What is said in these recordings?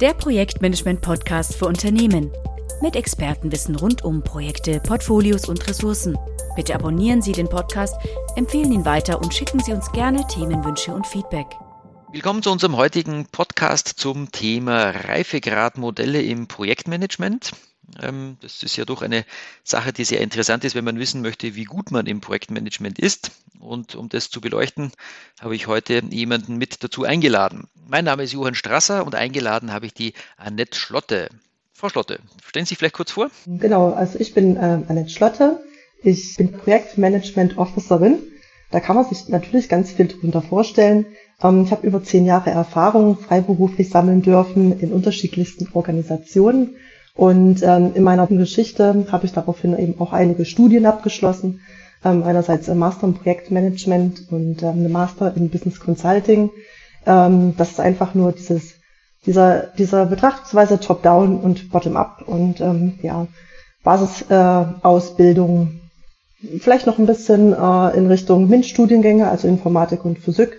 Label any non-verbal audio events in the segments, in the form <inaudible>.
der Projektmanagement-Podcast für Unternehmen. Mit Expertenwissen rund um Projekte, Portfolios und Ressourcen. Bitte abonnieren Sie den Podcast, empfehlen ihn weiter und schicken Sie uns gerne Themenwünsche und Feedback. Willkommen zu unserem heutigen Podcast zum Thema Reifegradmodelle im Projektmanagement. Ähm, das ist ja doch eine Sache, die sehr interessant ist, wenn man wissen möchte, wie gut man im Projektmanagement ist. Und um das zu beleuchten, habe ich heute jemanden mit dazu eingeladen. Mein Name ist Johann Strasser und eingeladen habe ich die Annette Schlotte. Frau Schlotte, stellen Sie sich vielleicht kurz vor? Genau, also ich bin äh, Annette Schlotte. Ich bin Projektmanagement Officerin. Da kann man sich natürlich ganz viel darunter vorstellen. Ähm, ich habe über zehn Jahre Erfahrung freiberuflich sammeln dürfen in unterschiedlichsten Organisationen und ähm, in meiner Geschichte habe ich daraufhin eben auch einige Studien abgeschlossen. Ähm, einerseits ein Master im Projektmanagement und ähm, eine Master in Business Consulting. Ähm, das ist einfach nur dieses, dieser, dieser Betrachtungsweise Top-Down und Bottom-Up und ähm, ja, Basisausbildung, äh, vielleicht noch ein bisschen äh, in Richtung MINT-Studiengänge, also Informatik und Physik.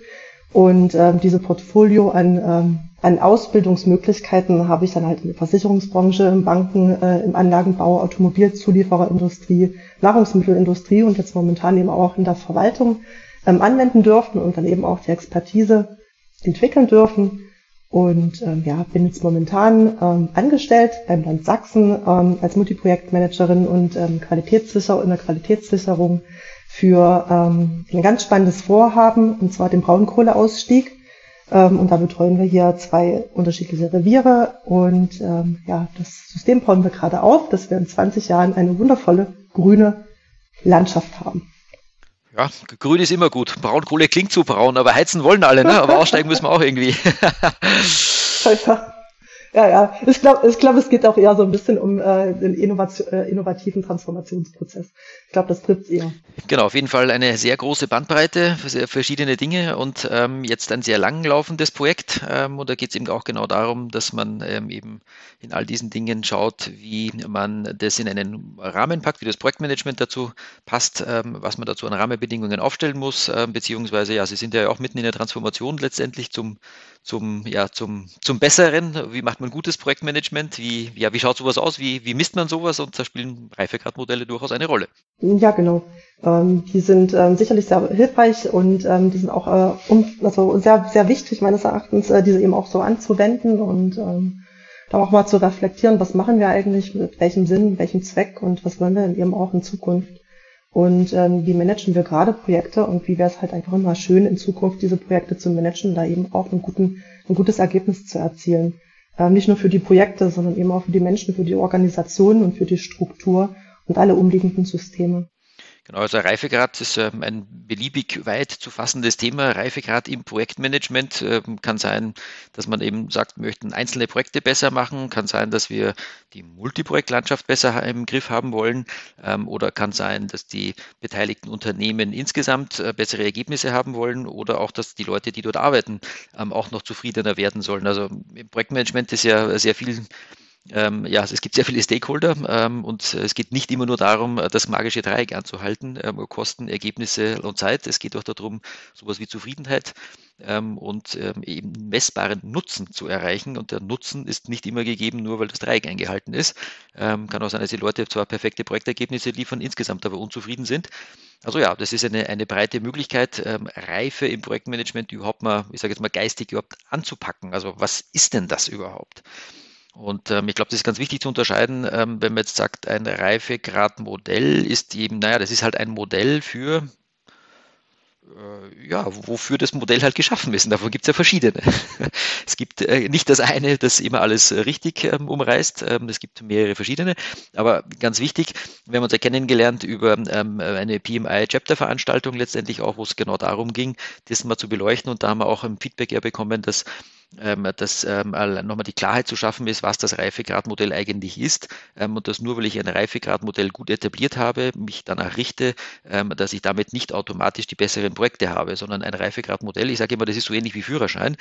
Und ähm, diese Portfolio an ähm, an Ausbildungsmöglichkeiten habe ich dann halt in der Versicherungsbranche, im Banken, äh, im Anlagenbau, Automobilzuliefererindustrie, Nahrungsmittelindustrie und jetzt momentan eben auch in der Verwaltung ähm, anwenden dürfen und dann eben auch die Expertise entwickeln dürfen. Und ähm, ja, bin jetzt momentan ähm, angestellt beim Land Sachsen ähm, als Multiprojektmanagerin und ähm, Qualitätssicher in der Qualitätssicherung für ähm, ein ganz spannendes Vorhaben, und zwar den Braunkohleausstieg. Ähm, und da betreuen wir hier zwei unterschiedliche Reviere und ähm, ja, das System bauen wir gerade auf, dass wir in 20 Jahren eine wundervolle grüne Landschaft haben. Ja, grün ist immer gut. Braunkohle klingt zu braun, aber heizen wollen alle, ne? aber <laughs> aussteigen müssen wir auch irgendwie. Ja, ja. Ich glaube, ich glaub, es geht auch eher so ein bisschen um äh, den Innovation, äh, innovativen Transformationsprozess. Ich glaube, das trifft eher. Genau, auf jeden Fall eine sehr große Bandbreite sehr verschiedene Dinge und ähm, jetzt ein sehr langlaufendes Projekt. Ähm, und da geht es eben auch genau darum, dass man ähm, eben in all diesen Dingen schaut, wie man das in einen Rahmen packt, wie das Projektmanagement dazu passt, ähm, was man dazu an Rahmenbedingungen aufstellen muss, äh, beziehungsweise ja, Sie sind ja auch mitten in der Transformation letztendlich zum, zum, ja, zum, zum Besseren. Wie macht man gutes Projektmanagement? Wie, ja, wie schaut sowas aus? Wie, wie misst man sowas? Und da spielen Reifegradmodelle durchaus eine Rolle. Ja, genau. Ähm, die sind ähm, sicherlich sehr hilfreich und ähm, die sind auch äh, um, also sehr, sehr wichtig meines Erachtens, äh, diese eben auch so anzuwenden und ähm, da auch mal zu reflektieren, was machen wir eigentlich, mit welchem Sinn, mit welchem Zweck und was wollen wir denn eben auch in Zukunft. Und ähm, wie managen wir gerade Projekte und wie wäre es halt einfach immer schön, in Zukunft diese Projekte zu managen, da eben auch einen guten, ein gutes Ergebnis zu erzielen. Ähm, nicht nur für die Projekte, sondern eben auch für die Menschen, für die Organisationen und für die Struktur und alle umliegenden Systeme. Genau, also Reifegrad ist ähm, ein beliebig weit zu fassendes Thema. Reifegrad im Projektmanagement ähm, kann sein, dass man eben sagt, wir möchten einzelne Projekte besser machen, kann sein, dass wir die Multiprojektlandschaft besser im Griff haben wollen ähm, oder kann sein, dass die beteiligten Unternehmen insgesamt äh, bessere Ergebnisse haben wollen oder auch, dass die Leute, die dort arbeiten, auch noch zufriedener werden sollen. Also im Projektmanagement ist ja sehr viel ähm, ja, es gibt sehr viele Stakeholder ähm, und es geht nicht immer nur darum, das magische Dreieck anzuhalten, ähm, Kosten, Ergebnisse und Zeit. Es geht auch darum, sowas wie Zufriedenheit ähm, und ähm, eben messbaren Nutzen zu erreichen. Und der Nutzen ist nicht immer gegeben, nur weil das Dreieck eingehalten ist. Ähm, kann auch sein, dass die Leute zwar perfekte Projektergebnisse liefern, insgesamt aber unzufrieden sind. Also ja, das ist eine, eine breite Möglichkeit, Reife im Projektmanagement überhaupt mal, ich sage jetzt mal geistig überhaupt anzupacken. Also was ist denn das überhaupt? Und ähm, ich glaube, das ist ganz wichtig zu unterscheiden, ähm, wenn man jetzt sagt, ein Reifegradmodell ist eben, naja, das ist halt ein Modell für, äh, ja, wofür das Modell halt geschaffen ist. Und davon gibt es ja verschiedene. <laughs> es gibt äh, nicht das eine, das immer alles richtig ähm, umreißt. Ähm, es gibt mehrere verschiedene. Aber ganz wichtig, wir haben uns ja kennengelernt über ähm, eine PMI-Chapter-Veranstaltung letztendlich auch, wo es genau darum ging, das mal zu beleuchten. Und da haben wir auch ein Feedback ja bekommen, dass dass ähm, nochmal die Klarheit zu schaffen ist, was das Reifegradmodell eigentlich ist ähm, und dass nur weil ich ein Reifegradmodell gut etabliert habe, mich danach richte, ähm, dass ich damit nicht automatisch die besseren Projekte habe, sondern ein Reifegradmodell, ich sage immer, das ist so ähnlich wie Führerschein.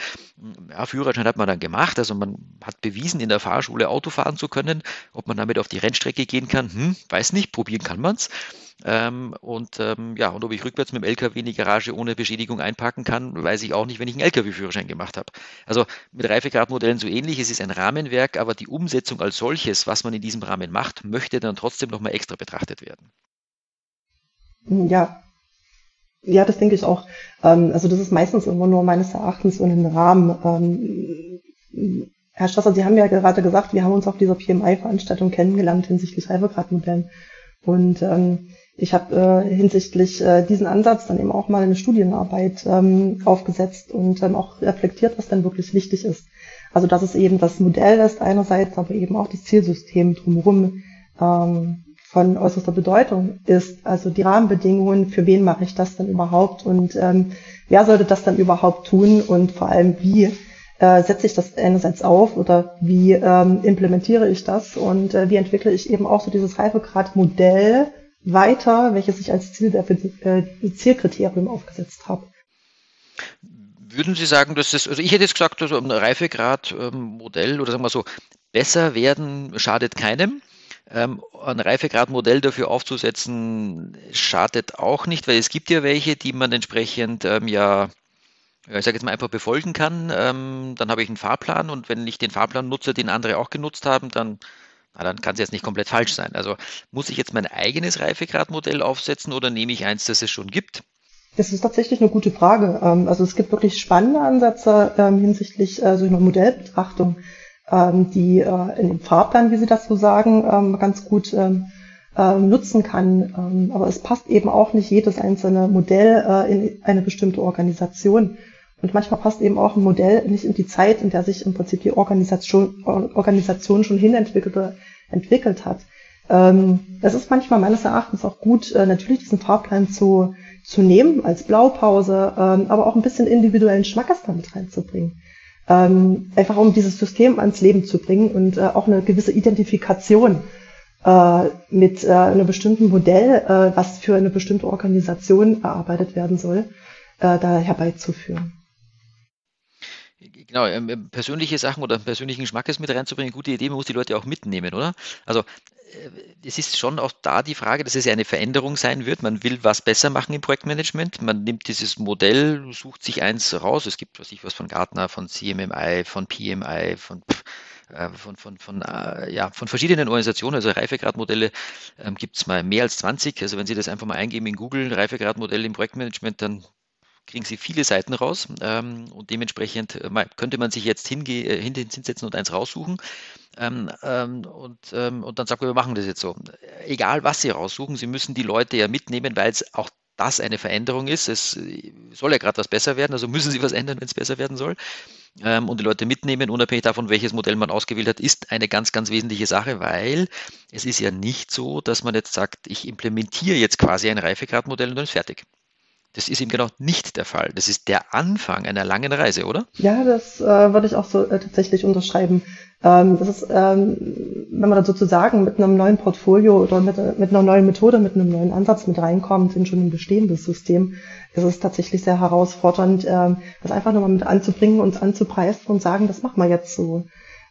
Ja, Führerschein hat man dann gemacht, also man hat bewiesen, in der Fahrschule Auto fahren zu können, ob man damit auf die Rennstrecke gehen kann, hm, weiß nicht, probieren kann man es. Ähm, und ähm, ja, und ob ich rückwärts mit dem LKW in die Garage ohne Beschädigung einpacken kann, weiß ich auch nicht, wenn ich einen LKW-Führerschein gemacht habe. Also mit Reifegradmodellen so ähnlich. Es ist ein Rahmenwerk, aber die Umsetzung als solches, was man in diesem Rahmen macht, möchte dann trotzdem nochmal extra betrachtet werden. Ja, ja, das denke ich auch. Ähm, also das ist meistens immer nur meines Erachtens so ein Rahmen. Ähm, Herr Strasser, Sie haben ja gerade gesagt, wir haben uns auf dieser PMI-Veranstaltung kennengelernt hinsichtlich Reifegradmodellen. Und ähm, ich habe äh, hinsichtlich äh, diesen Ansatz dann eben auch mal eine Studienarbeit ähm, aufgesetzt und dann auch reflektiert, was dann wirklich wichtig ist. Also dass es eben das Modell ist einerseits, aber eben auch das Zielsystem drumherum ähm, von äußerster Bedeutung ist. Also die Rahmenbedingungen, für wen mache ich das denn überhaupt und ähm, wer sollte das dann überhaupt tun und vor allem wie äh, setze ich das einerseits auf oder wie ähm, implementiere ich das und äh, wie entwickle ich eben auch so dieses Reifegrad-Modell weiter, welches ich als Ziel, äh, Zielkriterium aufgesetzt habe. Würden Sie sagen, dass es, also ich hätte jetzt gesagt, also ein Reifegrad-Modell ähm, oder sagen wir so, besser werden schadet keinem. Ähm, ein Reifegradmodell dafür aufzusetzen, schadet auch nicht, weil es gibt ja welche, die man entsprechend ähm, ja ich sage jetzt mal einfach befolgen kann, ähm, dann habe ich einen Fahrplan und wenn ich den Fahrplan nutze, den andere auch genutzt haben, dann, na, dann kann es jetzt nicht komplett falsch sein. Also muss ich jetzt mein eigenes Reifegradmodell aufsetzen oder nehme ich eins, das es schon gibt? Das ist tatsächlich eine gute Frage. Ähm, also es gibt wirklich spannende Ansätze ähm, hinsichtlich äh, so einer Modellbetrachtung, ähm, die äh, in dem Fahrplan, wie Sie das so sagen, ganz gut nutzen kann. Aber es passt eben auch nicht jedes einzelne Modell äh, in eine bestimmte Organisation. Und manchmal passt eben auch ein Modell nicht in die Zeit, in der sich im Prinzip die Organisation, Organisation schon hinentwickelt oder entwickelt hat. Ähm, es ist manchmal meines Erachtens auch gut, äh, natürlich diesen Fahrplan zu, zu nehmen als Blaupause, ähm, aber auch ein bisschen individuellen Schmackes damit reinzubringen. Ähm, einfach um dieses System ans Leben zu bringen und äh, auch eine gewisse Identifikation äh, mit einem bestimmten Modell, was für eine bestimmte Organisation erarbeitet werden soll, da herbeizuführen. Genau, ähm, ähm, persönliche Sachen oder persönlichen Geschmackes mit reinzubringen, gute Idee, man muss die Leute auch mitnehmen, oder? Also äh, es ist schon auch da die Frage, dass es ja eine Veränderung sein wird. Man will was besser machen im Projektmanagement. Man nimmt dieses Modell, sucht sich eins raus. Es gibt was ich was von Gartner, von CMMI, von PMI, von äh, von, von, von, äh, ja, von verschiedenen Organisationen, also Reifegradmodelle ähm, gibt es mal mehr als 20. Also wenn Sie das einfach mal eingeben in Google, Reifegradmodell im Projektmanagement, dann kriegen Sie viele Seiten raus ähm, und dementsprechend äh, könnte man sich jetzt hinge äh, hinsetzen und eins raussuchen ähm, ähm, und, ähm, und dann sagen wir, wir machen das jetzt so. Egal, was Sie raussuchen, Sie müssen die Leute ja mitnehmen, weil es auch das eine Veränderung ist. Es soll ja gerade was besser werden, also müssen Sie was ändern, wenn es besser werden soll. Ähm, und die Leute mitnehmen, unabhängig davon, welches Modell man ausgewählt hat, ist eine ganz, ganz wesentliche Sache, weil es ist ja nicht so, dass man jetzt sagt, ich implementiere jetzt quasi ein Reifegradmodell und dann ist fertig. Das ist eben genau nicht der Fall. Das ist der Anfang einer langen Reise, oder? Ja, das äh, würde ich auch so äh, tatsächlich unterschreiben. Ähm, das ist, ähm, wenn man da sozusagen mit einem neuen Portfolio oder mit, mit einer neuen Methode, mit einem neuen Ansatz mit reinkommt in schon ein bestehendes System, ist es tatsächlich sehr herausfordernd, ähm, das einfach nochmal mit anzubringen und anzupreisen und sagen, das machen wir jetzt so.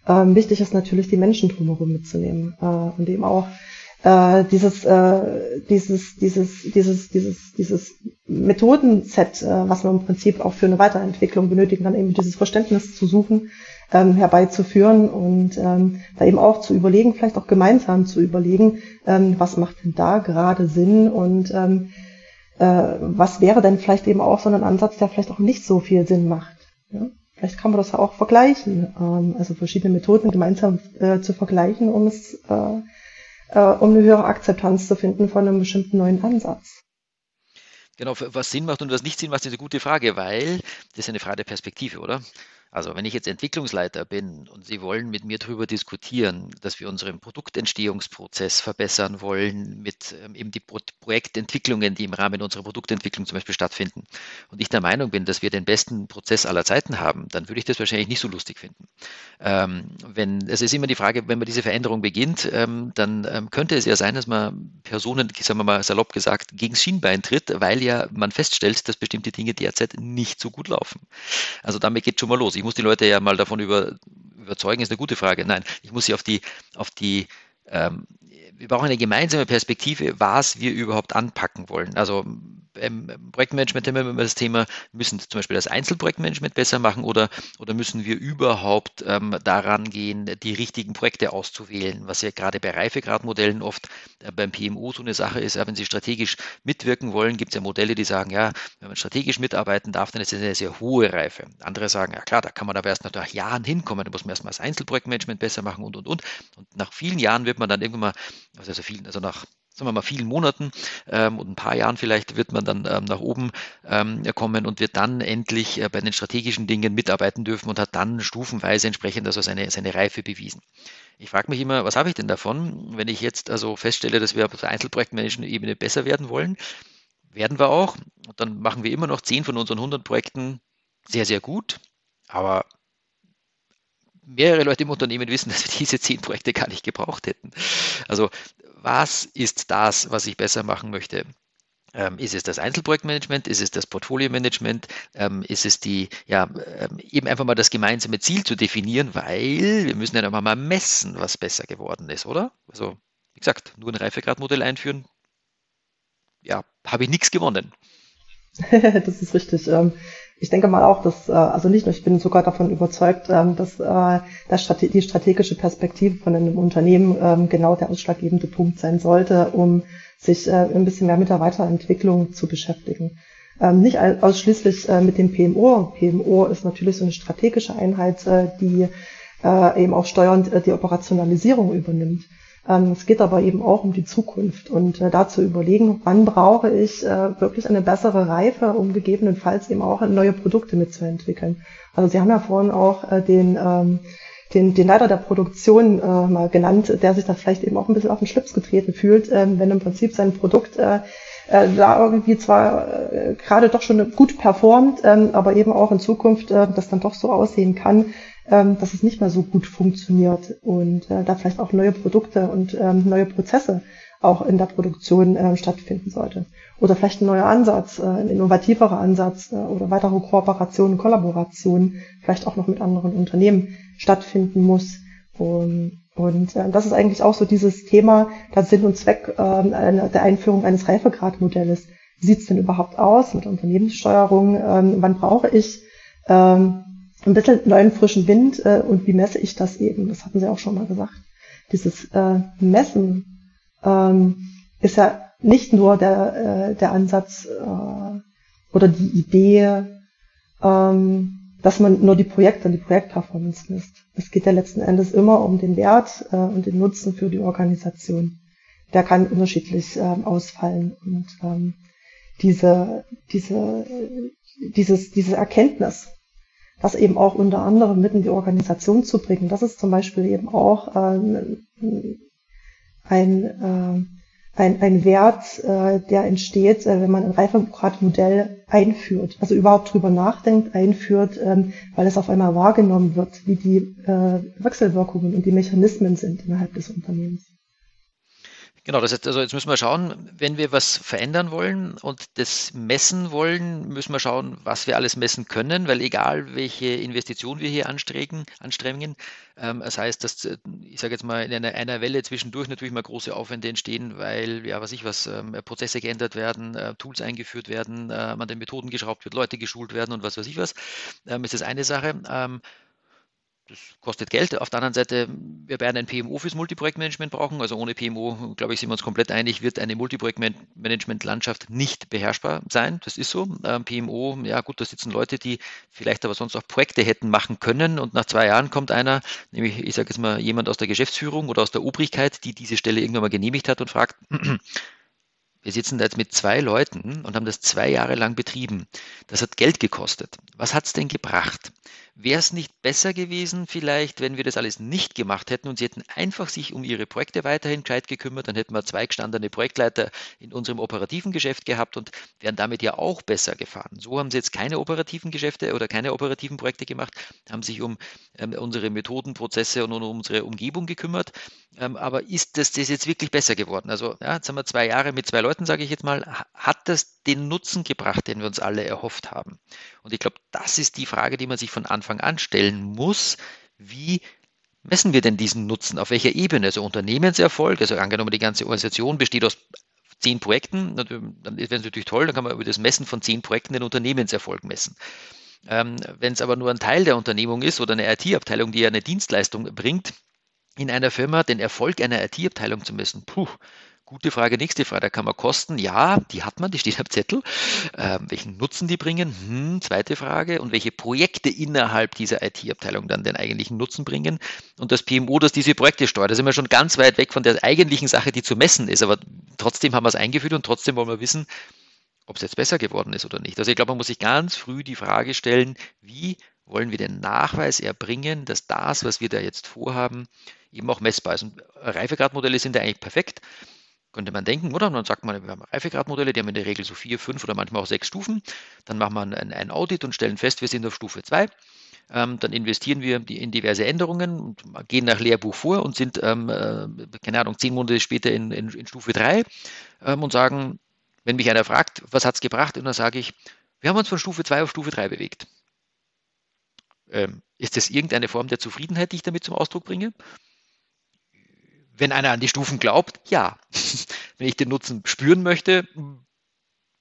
Ähm, wichtig ist natürlich, die Menschen drumherum mitzunehmen äh, und eben auch äh, dieses, äh, dieses, dieses, dieses, dieses, dieses Methodenset, äh, was man im Prinzip auch für eine Weiterentwicklung benötigen kann, eben dieses Verständnis zu suchen, ähm, herbeizuführen und ähm, da eben auch zu überlegen, vielleicht auch gemeinsam zu überlegen, ähm, was macht denn da gerade Sinn und ähm, äh, was wäre denn vielleicht eben auch so ein Ansatz, der vielleicht auch nicht so viel Sinn macht. Ja? Vielleicht kann man das ja auch vergleichen, ähm, also verschiedene Methoden gemeinsam äh, zu vergleichen, um es äh, äh, um eine höhere Akzeptanz zu finden von einem bestimmten neuen Ansatz. Genau, was Sinn macht und was nicht Sinn macht, ist eine gute Frage, weil das ist eine Frage der Perspektive, oder? Also wenn ich jetzt Entwicklungsleiter bin und Sie wollen mit mir darüber diskutieren, dass wir unseren Produktentstehungsprozess verbessern wollen mit ähm, eben die Pro Projektentwicklungen, die im Rahmen unserer Produktentwicklung zum Beispiel stattfinden, und ich der Meinung bin, dass wir den besten Prozess aller Zeiten haben, dann würde ich das wahrscheinlich nicht so lustig finden. Ähm, wenn, es ist immer die Frage, wenn man diese Veränderung beginnt, ähm, dann ähm, könnte es ja sein, dass man Personen, sagen wir mal salopp gesagt, gegen Schienbein tritt, weil ja man feststellt, dass bestimmte Dinge derzeit nicht so gut laufen. Also damit geht schon mal los. Ich muss die Leute ja mal davon über, überzeugen, ist eine gute Frage. Nein, ich muss sie auf die, auf die ähm, wir brauchen eine gemeinsame Perspektive, was wir überhaupt anpacken wollen. Also im Projektmanagement haben wir immer das Thema, müssen zum Beispiel das Einzelprojektmanagement besser machen oder, oder müssen wir überhaupt ähm, daran gehen, die richtigen Projekte auszuwählen, was ja gerade bei Reifegradmodellen oft äh, beim PMO so eine Sache ist. Ja, wenn Sie strategisch mitwirken wollen, gibt es ja Modelle, die sagen, ja, wenn man strategisch mitarbeiten darf, dann ist es eine sehr hohe Reife. Andere sagen, ja klar, da kann man aber erst nach Jahren hinkommen, da muss man erstmal das Einzelprojektmanagement besser machen und, und, und. Und nach vielen Jahren wird man dann irgendwann mal, also vielen, also nach sagen wir mal, vielen Monaten ähm, und ein paar Jahren vielleicht wird man dann ähm, nach oben ähm, kommen und wird dann endlich äh, bei den strategischen Dingen mitarbeiten dürfen und hat dann stufenweise entsprechend also seine, seine Reife bewiesen. Ich frage mich immer, was habe ich denn davon, wenn ich jetzt also feststelle, dass wir auf der Einzelprojektmanagement-Ebene besser werden wollen? Werden wir auch. Und dann machen wir immer noch 10 von unseren 100 Projekten sehr, sehr gut. Aber mehrere Leute im Unternehmen wissen, dass wir diese 10 Projekte gar nicht gebraucht hätten. Also was ist das, was ich besser machen möchte? Ähm, ist es das Einzelprojektmanagement? Ist es das Portfolio-Management? Ähm, ist es die, ja, ähm, eben einfach mal das gemeinsame Ziel zu definieren, weil wir müssen ja einfach mal messen, was besser geworden ist, oder? Also, wie gesagt, nur ein Reifegradmodell einführen, ja, habe ich nichts gewonnen. <laughs> das ist richtig. Ähm, ich denke mal auch, dass, äh, also nicht nur, ich bin sogar davon überzeugt, ähm, dass äh, die strategische Perspektive von einem Unternehmen ähm, genau der ausschlaggebende Punkt sein sollte, um sich äh, ein bisschen mehr mit der Weiterentwicklung zu beschäftigen. Nicht ausschließlich mit dem PMO. PMO ist natürlich so eine strategische Einheit, die eben auch steuernd die Operationalisierung übernimmt. Ähm, es geht aber eben auch um die Zukunft und äh, dazu überlegen, wann brauche ich äh, wirklich eine bessere Reife, um gegebenenfalls eben auch neue Produkte mitzuentwickeln. Also Sie haben ja vorhin auch äh, den, ähm, den, den Leiter der Produktion mal genannt, der sich da vielleicht eben auch ein bisschen auf den Schlips getreten fühlt, ähm, wenn im Prinzip sein Produkt da irgendwie zwar gerade doch schon gut performt, aber eben auch in Zukunft das dann doch so aussehen kann, dass es nicht mehr so gut funktioniert und äh, da vielleicht auch neue Produkte und ähm, neue Prozesse auch in der Produktion äh, stattfinden sollte. Oder vielleicht ein neuer Ansatz, äh, ein innovativerer Ansatz äh, oder weitere Kooperationen, Kollaborationen, vielleicht auch noch mit anderen Unternehmen stattfinden muss. Und, und äh, das ist eigentlich auch so dieses Thema, das Sinn und Zweck äh, der Einführung eines Reifegradmodells. Wie sieht's denn überhaupt aus mit Unternehmenssteuerung? Ähm, wann brauche ich ähm, ein bisschen neuen frischen Wind äh, und wie messe ich das eben? Das hatten Sie auch schon mal gesagt. Dieses äh, Messen ähm, ist ja nicht nur der, äh, der Ansatz äh, oder die Idee, ähm, dass man nur die Projekte und die Projektperformance misst. Es geht ja letzten Endes immer um den Wert äh, und den Nutzen für die Organisation. Der kann unterschiedlich äh, ausfallen und ähm, diese, diese, dieses, diese Erkenntnis, das eben auch unter anderem mit in die Organisation zu bringen. Das ist zum Beispiel eben auch äh, ein, äh, ein, ein Wert, äh, der entsteht, äh, wenn man ein Reifegradmodell einführt, also überhaupt drüber nachdenkt, einführt, ähm, weil es auf einmal wahrgenommen wird, wie die äh, Wechselwirkungen und die Mechanismen sind innerhalb des Unternehmens. Genau, das heißt, also jetzt müssen wir schauen, wenn wir was verändern wollen und das messen wollen, müssen wir schauen, was wir alles messen können, weil egal welche Investition wir hier anstreben, anstrengen, ähm, das heißt, dass ich sage jetzt mal in einer, einer, Welle zwischendurch natürlich mal große Aufwände entstehen, weil ja was ich was ähm, Prozesse geändert werden, äh, Tools eingeführt werden, äh, an den Methoden geschraubt wird, Leute geschult werden und was weiß ich was, ähm, ist das eine Sache. Ähm, das kostet Geld. Auf der anderen Seite, wir werden ein PMO fürs Multiprojektmanagement brauchen. Also ohne PMO, glaube ich, sind wir uns komplett einig, wird eine Multiprojektmanagement-Landschaft nicht beherrschbar sein. Das ist so. Ähm, PMO, ja gut, da sitzen Leute, die vielleicht aber sonst auch Projekte hätten machen können. Und nach zwei Jahren kommt einer, nämlich, ich sage jetzt mal, jemand aus der Geschäftsführung oder aus der Obrigkeit, die diese Stelle irgendwann mal genehmigt hat und fragt, <clears throat> wir sitzen da jetzt mit zwei Leuten und haben das zwei Jahre lang betrieben. Das hat Geld gekostet. Was hat es denn gebracht? Wäre es nicht besser gewesen, vielleicht, wenn wir das alles nicht gemacht hätten und sie hätten einfach sich um ihre Projekte weiterhin gescheit gekümmert, dann hätten wir zwei gestandene Projektleiter in unserem operativen Geschäft gehabt und wären damit ja auch besser gefahren. So haben sie jetzt keine operativen Geschäfte oder keine operativen Projekte gemacht, haben sich um ähm, unsere Methoden, Prozesse und um unsere Umgebung gekümmert. Ähm, aber ist das, das jetzt wirklich besser geworden? Also, ja, jetzt haben wir zwei Jahre mit zwei Leuten, sage ich jetzt mal. Hat das den Nutzen gebracht, den wir uns alle erhofft haben? Und ich glaube, das ist die Frage, die man sich von Anfang an stellen muss. Wie messen wir denn diesen Nutzen? Auf welcher Ebene? Also Unternehmenserfolg, also angenommen, die ganze Organisation besteht aus zehn Projekten, dann wäre es natürlich toll, dann kann man über das Messen von zehn Projekten den Unternehmenserfolg messen. Ähm, Wenn es aber nur ein Teil der Unternehmung ist oder eine IT-Abteilung, die ja eine Dienstleistung bringt, in einer Firma den Erfolg einer IT-Abteilung zu messen, puh, Gute Frage, nächste Frage. Da kann man Kosten, ja, die hat man, die steht am Zettel. Ähm, welchen Nutzen die bringen? Hm, zweite Frage. Und welche Projekte innerhalb dieser IT-Abteilung dann den eigentlichen Nutzen bringen? Und das PMO, das diese Projekte steuert. Da sind wir schon ganz weit weg von der eigentlichen Sache, die zu messen ist. Aber trotzdem haben wir es eingeführt und trotzdem wollen wir wissen, ob es jetzt besser geworden ist oder nicht. Also ich glaube, man muss sich ganz früh die Frage stellen, wie wollen wir den Nachweis erbringen, dass das, was wir da jetzt vorhaben, eben auch messbar ist. Und Reifegradmodelle sind da eigentlich perfekt könnte man denken, oder? Und dann sagt man, wir haben Reifegradmodelle, die haben in der Regel so vier, fünf oder manchmal auch sechs Stufen. Dann machen wir ein, ein Audit und stellen fest, wir sind auf Stufe 2. Ähm, dann investieren wir in diverse Änderungen und gehen nach Lehrbuch vor und sind, ähm, äh, keine Ahnung, zehn Monate später in, in, in Stufe 3 ähm, und sagen, wenn mich einer fragt, was hat es gebracht, und dann sage ich, wir haben uns von Stufe 2 auf Stufe 3 bewegt. Ähm, ist das irgendeine Form der Zufriedenheit, die ich damit zum Ausdruck bringe? Wenn einer an die Stufen glaubt, ja. <laughs> Wenn ich den Nutzen spüren möchte,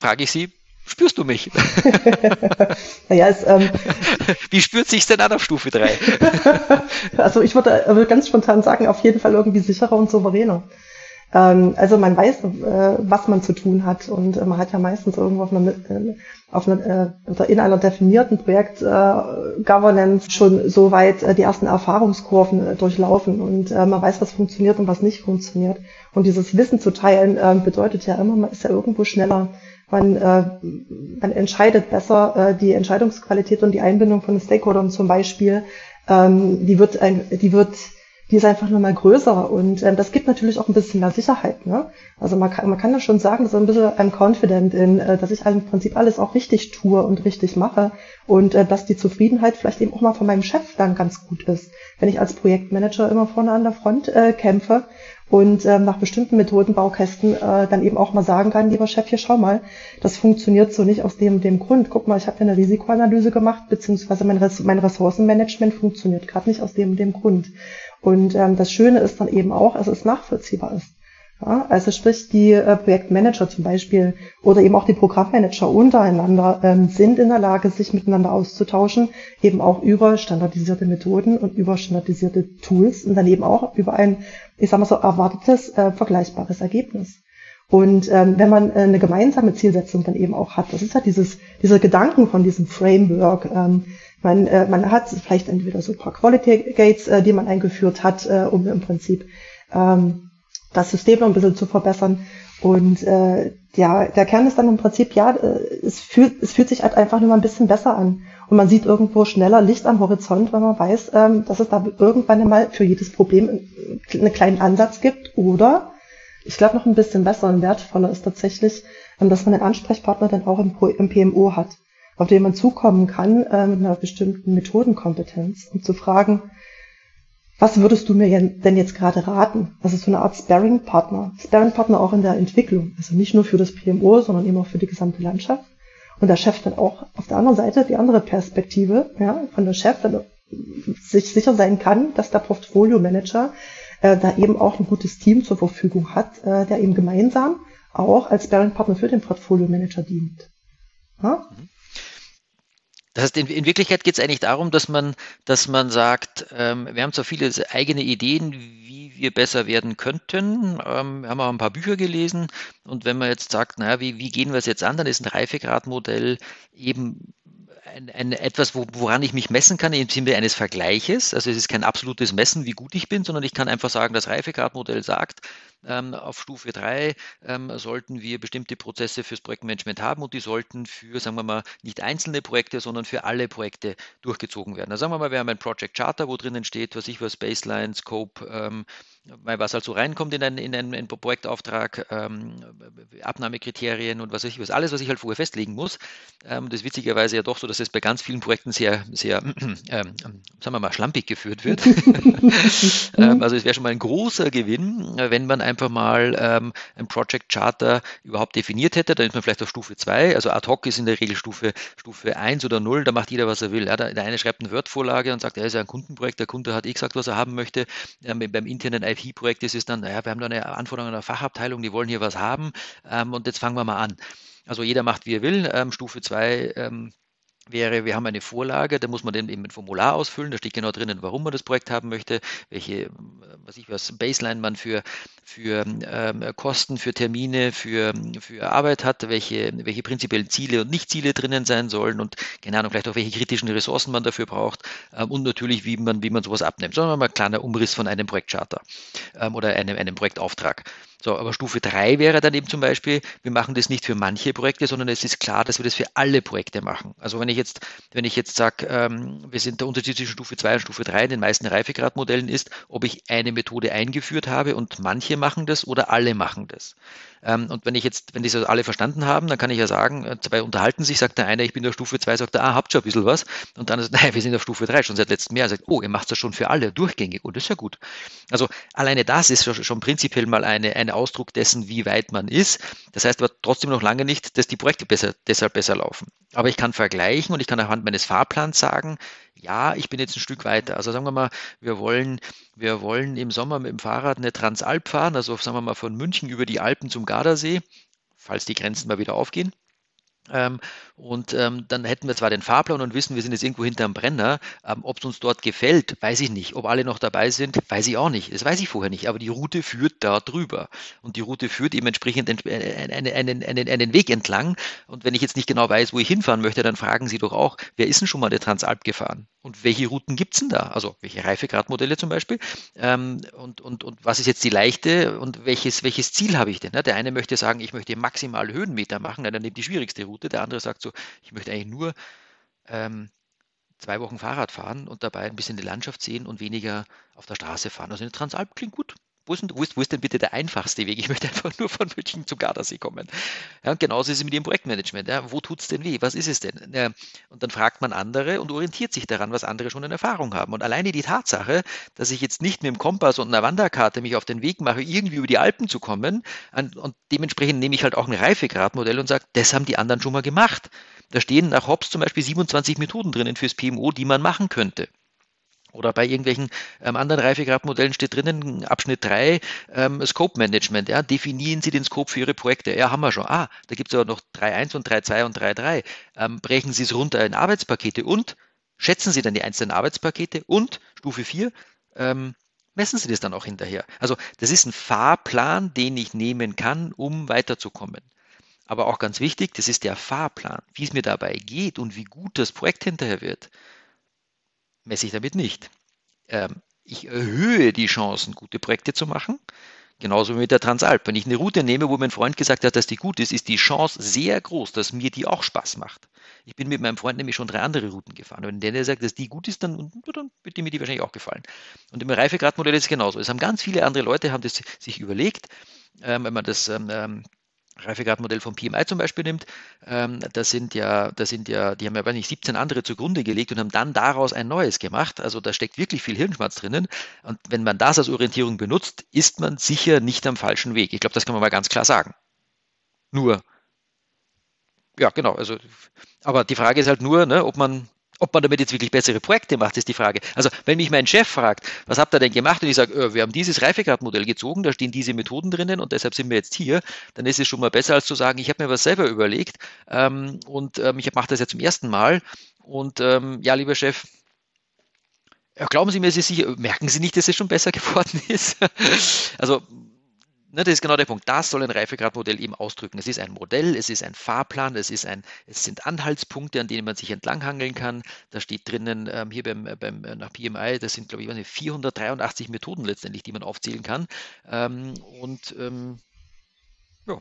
frage ich Sie, spürst du mich? <laughs> naja, es, ähm, <laughs> Wie spürt sich denn an auf Stufe 3? also ich würde, würde ganz spontan sagen, auf jeden Fall irgendwie sicherer und souveräner. Ähm, also man weiß, äh, was man zu tun hat und äh, man hat ja meistens irgendwo auf einer, äh, auf einer oder in einer definierten Projekt Governance schon so weit die ersten Erfahrungskurven durchlaufen und man weiß, was funktioniert und was nicht funktioniert. Und dieses Wissen zu teilen bedeutet ja immer, man ist ja irgendwo schneller man, man entscheidet besser die Entscheidungsqualität und die Einbindung von Stakeholdern zum Beispiel, ähm, die wird, die wird die ist einfach nur mal größer und ähm, das gibt natürlich auch ein bisschen mehr Sicherheit. Ne? Also man kann, man kann ja schon sagen, so ein bisschen I'm confident in, äh, dass ich im Prinzip alles auch richtig tue und richtig mache und äh, dass die Zufriedenheit vielleicht eben auch mal von meinem Chef dann ganz gut ist. Wenn ich als Projektmanager immer vorne an der Front äh, kämpfe und ähm, nach bestimmten Methodenbaukästen äh, dann eben auch mal sagen kann, lieber Chef, hier schau mal, das funktioniert so nicht aus dem dem Grund. Guck mal, ich habe ja eine Risikoanalyse gemacht, beziehungsweise mein, Res mein Ressourcenmanagement funktioniert gerade nicht aus dem dem Grund. Und ähm, das Schöne ist dann eben auch, dass es nachvollziehbar ist. Ja, also sprich, die äh, Projektmanager zum Beispiel oder eben auch die Programmmanager untereinander ähm, sind in der Lage, sich miteinander auszutauschen, eben auch über standardisierte Methoden und über standardisierte Tools und dann eben auch über ein, ich sag mal so, erwartetes, äh, vergleichbares Ergebnis. Und ähm, wenn man äh, eine gemeinsame Zielsetzung dann eben auch hat, das ist ja dieses, dieser Gedanken von diesem Framework, ähm, man, äh, man hat vielleicht entweder so ein paar Quality Gates, äh, die man eingeführt hat, äh, um im Prinzip ähm, das System noch ein bisschen zu verbessern. Und äh, ja, der Kern ist dann im Prinzip, ja, äh, es fühlt, es fühlt sich halt einfach nur mal ein bisschen besser an. Und man sieht irgendwo schneller Licht am Horizont, wenn man weiß, ähm, dass es da irgendwann einmal für jedes Problem einen kleinen Ansatz gibt. Oder, ich glaube noch ein bisschen besser und wertvoller ist tatsächlich, ähm, dass man einen Ansprechpartner dann auch im, im PMO hat auf den man zukommen kann äh, mit einer bestimmten Methodenkompetenz, um zu fragen, was würdest du mir denn jetzt gerade raten? Ist so eine Art Sparring-Partner. Sparring-Partner auch in der Entwicklung. Also nicht nur für das PMO, sondern eben auch für die gesamte Landschaft. Und der Chef dann auch auf der anderen Seite die andere Perspektive, ja, von der Chef, dann sich sicher sein kann, dass der Portfolio-Manager äh, da eben auch ein gutes Team zur Verfügung hat, äh, der eben gemeinsam auch als Sparring-Partner für den Portfolio-Manager dient. Ja? Mhm. Das heißt, in, in Wirklichkeit geht es eigentlich darum, dass man, dass man sagt, ähm, wir haben zwar viele eigene Ideen, wie wir besser werden könnten. Ähm, wir haben auch ein paar Bücher gelesen. Und wenn man jetzt sagt, naja, wie, wie gehen wir es jetzt an, dann ist ein Reifegradmodell eben ein, ein, etwas, wo, woran ich mich messen kann im Sinne eines Vergleiches. Also es ist kein absolutes Messen, wie gut ich bin, sondern ich kann einfach sagen, das Reifegradmodell sagt, ähm, auf Stufe 3 ähm, sollten wir bestimmte Prozesse fürs Projektmanagement haben und die sollten für, sagen wir mal, nicht einzelne Projekte, sondern für alle Projekte durchgezogen werden. Also sagen wir mal, wir haben ein Project Charter, wo drinnen steht, was ich was, Baseline, Scope, ähm, was halt so reinkommt in einen, in einen, Projektauftrag, ähm, Abnahmekriterien und was weiß ich was, alles, was ich halt vorher festlegen muss. Ähm, das ist witzigerweise ja doch so, dass es bei ganz vielen Projekten sehr, sehr, <clears throat> ähm, sagen wir mal, schlampig geführt wird. <laughs> ähm, also es wäre schon mal ein großer Gewinn, wenn man einfach mal ähm, ein Project Charter überhaupt definiert hätte. Dann ist man vielleicht auf Stufe 2. Also ad hoc ist in der Regel Stufe, Stufe 1 oder 0, da macht jeder, was er will. Ja, der, der eine schreibt eine Word-Vorlage und sagt, er ist ja ein Kundenprojekt, der Kunde hat eh gesagt, was er haben möchte. Ähm, beim internen IT-Projekt ist es dann, naja, wir haben da eine Anforderung an der Fachabteilung, die wollen hier was haben ähm, und jetzt fangen wir mal an. Also jeder macht, wie er will. Ähm, Stufe 2 ähm, wäre, wir haben eine Vorlage, da muss man dann eben ein Formular ausfüllen, da steht genau drinnen, warum man das Projekt haben möchte, welche, was ich was, Baseline man für, für ähm, Kosten, für Termine, für, für Arbeit hat, welche, welche prinzipiellen Ziele und Nichtziele drinnen sein sollen und keine Ahnung, vielleicht auch welche kritischen Ressourcen man dafür braucht ähm, und natürlich, wie man, wie man sowas abnimmt. Sondern mal ein kleiner Umriss von einem Projektcharter ähm, oder einem, einem Projektauftrag. So, aber Stufe 3 wäre dann eben zum Beispiel, wir machen das nicht für manche Projekte, sondern es ist klar, dass wir das für alle Projekte machen. Also wenn ich jetzt, wenn ich jetzt sage, ähm, wir sind der Unterschied zwischen Stufe 2 und Stufe 3 in den meisten Reifegradmodellen ist, ob ich eine Methode eingeführt habe und manche machen das oder alle machen das. Ähm, und wenn ich jetzt, wenn die das alle verstanden haben, dann kann ich ja sagen, äh, zwei unterhalten sich, sagt der eine, ich bin auf Stufe 2, sagt der, ah, habt schon ein bisschen was. Und dann ist, <laughs> nein, wir sind auf Stufe 3 schon seit letztem Jahr. Sagt, oh, ihr macht das schon für alle durchgängig. Und oh, das ist ja gut. Also alleine das ist schon, schon prinzipiell mal eine, ein Ausdruck dessen, wie weit man ist. Das heißt aber trotzdem noch lange nicht, dass die Projekte besser, deshalb besser laufen. Aber ich kann vergleichen und ich kann anhand meines Fahrplans sagen, ja, ich bin jetzt ein Stück weiter. Also sagen wir mal, wir wollen, wir wollen im Sommer mit dem Fahrrad eine Transalp fahren, also sagen wir mal von München über die Alpen zum Gardasee, falls die Grenzen mal wieder aufgehen. Ähm, und ähm, dann hätten wir zwar den Fahrplan und wissen, wir sind jetzt irgendwo hinterm Brenner. Ähm, Ob es uns dort gefällt, weiß ich nicht. Ob alle noch dabei sind, weiß ich auch nicht. Das weiß ich vorher nicht. Aber die Route führt da drüber. Und die Route führt eben entsprechend einen, einen, einen, einen Weg entlang. Und wenn ich jetzt nicht genau weiß, wo ich hinfahren möchte, dann fragen Sie doch auch, wer ist denn schon mal der Transalp gefahren? Und welche Routen gibt es denn da? Also welche Reifegradmodelle zum Beispiel? Ähm, und, und, und was ist jetzt die leichte und welches, welches Ziel habe ich denn? Der eine möchte sagen, ich möchte maximal Höhenmeter machen, dann nimmt die schwierigste Route. Der andere sagt so, ich möchte eigentlich nur ähm, zwei Wochen Fahrrad fahren und dabei ein bisschen die Landschaft sehen und weniger auf der Straße fahren. Also eine Transalp klingt gut. Wo ist, denn, wo, ist, wo ist, denn, bitte der einfachste Weg? Ich möchte einfach nur von München zum Gardasee kommen. Ja, und genauso ist es mit dem Projektmanagement. Ja, wo tut es denn weh? Was ist es denn? Ja, und dann fragt man andere und orientiert sich daran, was andere schon in Erfahrung haben. Und alleine die Tatsache, dass ich jetzt nicht mit dem Kompass und einer Wanderkarte mich auf den Weg mache, irgendwie über die Alpen zu kommen, und, und dementsprechend nehme ich halt auch ein Reifegradmodell und sage, das haben die anderen schon mal gemacht. Da stehen nach Hobbs zum Beispiel 27 Methoden drinnen fürs PMO, die man machen könnte. Oder bei irgendwelchen ähm, anderen Reifegradmodellen steht drinnen, Abschnitt 3, ähm, Scope Management. Ja, definieren Sie den Scope für Ihre Projekte. Ja, haben wir schon. Ah, da gibt es aber noch 3.1 und 3.2 und 3.3. Ähm, brechen Sie es runter in Arbeitspakete und schätzen Sie dann die einzelnen Arbeitspakete und Stufe 4, ähm, messen Sie das dann auch hinterher. Also das ist ein Fahrplan, den ich nehmen kann, um weiterzukommen. Aber auch ganz wichtig, das ist der Fahrplan. Wie es mir dabei geht und wie gut das Projekt hinterher wird, messe ich damit nicht. Ähm, ich erhöhe die Chancen, gute Projekte zu machen. Genauso wie mit der Transalp. Wenn ich eine Route nehme, wo mein Freund gesagt hat, dass die gut ist, ist die Chance sehr groß, dass mir die auch Spaß macht. Ich bin mit meinem Freund nämlich schon drei andere Routen gefahren. Und wenn der sagt, dass die gut ist, dann, dann wird mir die wahrscheinlich auch gefallen. Und im Reifegradmodell ist es genauso. Es haben ganz viele andere Leute haben das sich überlegt, ähm, wenn man das ähm, ähm Reifegradmodell von PMI zum Beispiel nimmt, ähm, das sind ja, das sind ja, die haben ja nicht 17 andere zugrunde gelegt und haben dann daraus ein neues gemacht. Also da steckt wirklich viel Hirnschmerz drinnen. Und wenn man das als Orientierung benutzt, ist man sicher nicht am falschen Weg. Ich glaube, das kann man mal ganz klar sagen. Nur, ja, genau. Also, aber die Frage ist halt nur, ne, ob man ob man damit jetzt wirklich bessere Projekte macht, ist die Frage. Also wenn mich mein Chef fragt, was habt ihr denn gemacht? Und ich sage, äh, wir haben dieses Reifegradmodell gezogen, da stehen diese Methoden drinnen und deshalb sind wir jetzt hier, dann ist es schon mal besser, als zu sagen, ich habe mir was selber überlegt ähm, und ähm, ich mache das jetzt zum ersten Mal. Und ähm, ja, lieber Chef, Glauben Sie mir, Sie sicher, merken Sie nicht, dass es schon besser <laughs> geworden ist? also Ne, das ist genau der Punkt. Das soll ein Reifegradmodell eben ausdrücken. Es ist ein Modell, es ist ein Fahrplan, es, ist ein, es sind Anhaltspunkte, an denen man sich entlanghangeln kann. Da steht drinnen, ähm, hier beim, beim, äh, nach PMI, das sind, glaube ich, 483 Methoden letztendlich, die man aufzählen kann. Ähm, und ähm, ja,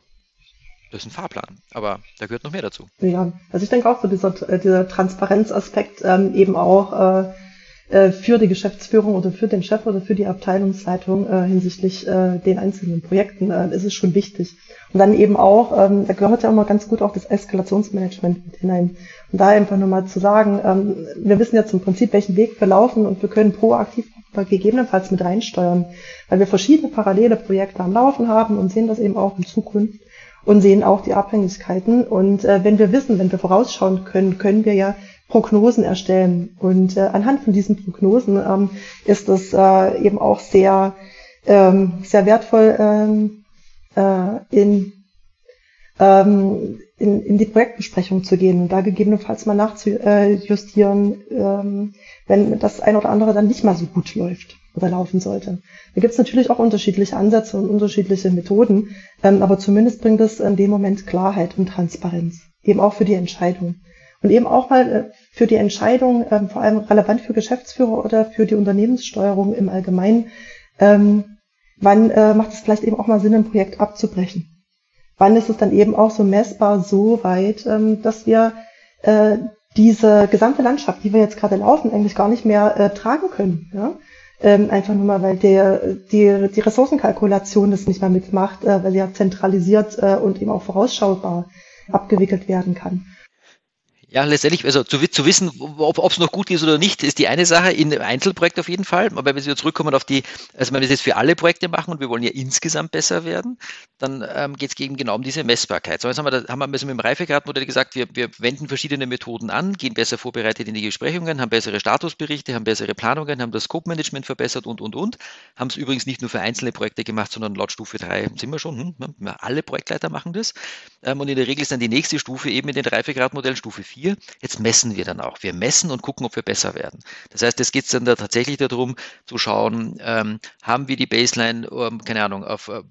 das ist ein Fahrplan, aber da gehört noch mehr dazu. Ja, also ich denke auch so dieser, äh, dieser Transparenzaspekt ähm, eben auch. Äh, äh, für die Geschäftsführung oder für den Chef oder für die Abteilungsleitung äh, hinsichtlich äh, den einzelnen Projekten äh, ist es schon wichtig. Und dann eben auch, ähm, da gehört ja immer ganz gut auch das Eskalationsmanagement mit hinein. Und da einfach nochmal zu sagen, ähm, wir wissen jetzt im Prinzip, welchen Weg wir laufen und wir können proaktiv gegebenenfalls mit reinsteuern, weil wir verschiedene parallele Projekte am Laufen haben und sehen das eben auch in Zukunft und sehen auch die Abhängigkeiten. Und äh, wenn wir wissen, wenn wir vorausschauen können, können wir ja Prognosen erstellen. Und äh, anhand von diesen Prognosen ähm, ist es äh, eben auch sehr, ähm, sehr wertvoll ähm, äh, in, ähm, in, in die Projektbesprechung zu gehen und da gegebenenfalls mal nachzujustieren, ähm, wenn das ein oder andere dann nicht mal so gut läuft oder laufen sollte. Da gibt es natürlich auch unterschiedliche Ansätze und unterschiedliche Methoden, ähm, aber zumindest bringt es in dem Moment Klarheit und Transparenz, eben auch für die Entscheidung. Und eben auch mal äh, für die Entscheidung, ähm, vor allem relevant für Geschäftsführer oder für die Unternehmenssteuerung im Allgemeinen, ähm, wann äh, macht es vielleicht eben auch mal Sinn, ein Projekt abzubrechen? Wann ist es dann eben auch so messbar so weit, ähm, dass wir äh, diese gesamte Landschaft, die wir jetzt gerade laufen, eigentlich gar nicht mehr äh, tragen können. Ja? Ähm, einfach nur mal, weil der, die, die Ressourcenkalkulation das nicht mehr mitmacht, äh, weil ja zentralisiert äh, und eben auch vorausschaubar abgewickelt werden kann. Ja, letztendlich, also zu, zu wissen, ob es noch gut ist oder nicht, ist die eine Sache, in Einzelprojekt auf jeden Fall. Aber wenn wir zurückkommen auf die, also wenn wir das jetzt für alle Projekte machen und wir wollen ja insgesamt besser werden, dann ähm, geht es eben genau um diese Messbarkeit. So, jetzt haben wir, da, haben wir also mit dem Reifegradmodell gesagt, wir, wir wenden verschiedene Methoden an, gehen besser vorbereitet in die Besprechungen, haben bessere Statusberichte, haben bessere Planungen, haben das Scope-Management verbessert und, und, und. Haben es übrigens nicht nur für einzelne Projekte gemacht, sondern laut Stufe 3 sind wir schon, hm, alle Projektleiter machen das. Ähm, und in der Regel ist dann die nächste Stufe eben in den Reifegradmodellen Stufe 4 4. Jetzt messen wir dann auch. Wir messen und gucken, ob wir besser werden. Das heißt, es geht dann da tatsächlich darum zu schauen, ähm, haben wir die Baseline, ähm, keine Ahnung, auf, äh,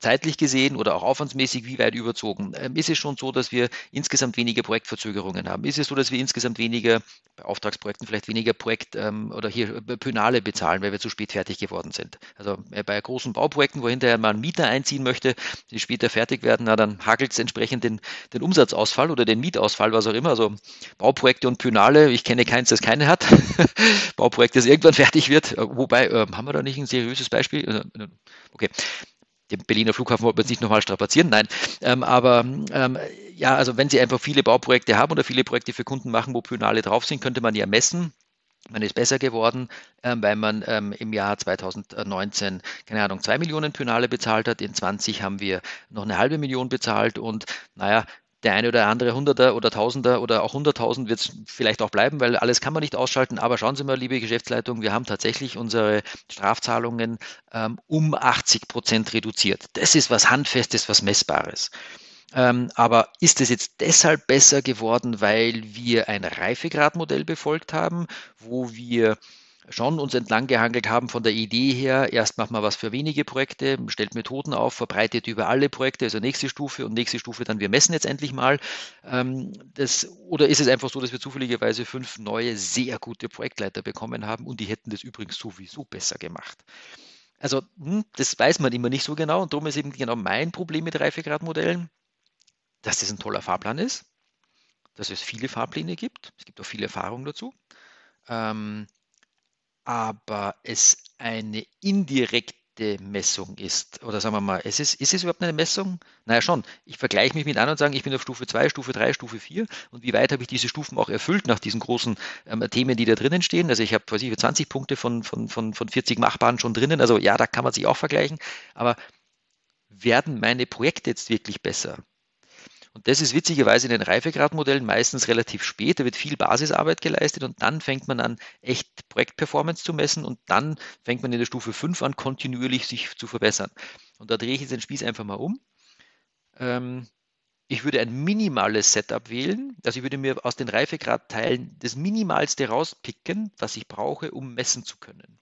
zeitlich gesehen oder auch aufwandsmäßig wie weit überzogen? Ähm, ist es schon so, dass wir insgesamt weniger Projektverzögerungen haben? Ist es so, dass wir insgesamt weniger bei Auftragsprojekten vielleicht weniger Projekt ähm, oder hier äh, Pönale bezahlen, weil wir zu spät fertig geworden sind? Also äh, bei großen Bauprojekten, wo hinterher mal ein Mieter einziehen möchte, die später fertig werden, na, dann hagelt es entsprechend den, den Umsatzausfall oder den Mietausfall, was auch immer. Also Bauprojekte und Pynale, ich kenne keins, das keine hat. <laughs> Bauprojekt, das irgendwann <laughs> fertig wird. Wobei, äh, haben wir da nicht ein seriöses Beispiel? Äh, äh, okay. Den Berliner Flughafen wollten wir jetzt nicht nochmal strapazieren, nein. Ähm, aber ähm, ja, also wenn Sie einfach viele Bauprojekte haben oder viele Projekte für Kunden machen, wo Pynale drauf sind, könnte man ja messen, man ist besser geworden, ähm, weil man ähm, im Jahr 2019, keine Ahnung, zwei Millionen Pynale bezahlt hat. In 20 haben wir noch eine halbe Million bezahlt und naja, der eine oder andere Hunderter oder Tausender oder auch Hunderttausend wird es vielleicht auch bleiben, weil alles kann man nicht ausschalten. Aber schauen Sie mal, liebe Geschäftsleitung, wir haben tatsächlich unsere Strafzahlungen ähm, um 80 Prozent reduziert. Das ist was Handfestes, was Messbares. Ähm, aber ist es jetzt deshalb besser geworden, weil wir ein Reifegradmodell befolgt haben, wo wir schon uns entlang gehangelt haben von der Idee her, erst macht man was für wenige Projekte, stellt Methoden auf, verbreitet über alle Projekte, also nächste Stufe und nächste Stufe dann, wir messen jetzt endlich mal. Ähm, das, oder ist es einfach so, dass wir zufälligerweise fünf neue, sehr gute Projektleiter bekommen haben und die hätten das übrigens sowieso besser gemacht? Also hm, das weiß man immer nicht so genau und darum ist eben genau mein Problem mit Reifegradmodellen, dass das ein toller Fahrplan ist, dass es viele Fahrpläne gibt, es gibt auch viele Erfahrungen dazu. Ähm, aber es eine indirekte Messung ist, oder sagen wir mal, es ist, ist es überhaupt eine Messung? Naja, schon. Ich vergleiche mich mit anderen und sage, ich bin auf Stufe 2, Stufe 3, Stufe 4 und wie weit habe ich diese Stufen auch erfüllt nach diesen großen ähm, Themen, die da drinnen stehen. Also ich habe quasi 20 Punkte von, von, von, von 40 machbaren schon drinnen. Also ja, da kann man sich auch vergleichen. Aber werden meine Projekte jetzt wirklich besser? Und das ist witzigerweise in den Reifegradmodellen meistens relativ spät. Da wird viel Basisarbeit geleistet und dann fängt man an, echt Projektperformance zu messen und dann fängt man in der Stufe 5 an, kontinuierlich sich zu verbessern. Und da drehe ich jetzt den Spieß einfach mal um. Ähm, ich würde ein minimales Setup wählen. Also ich würde mir aus den Reifegradteilen das Minimalste rauspicken, was ich brauche, um messen zu können.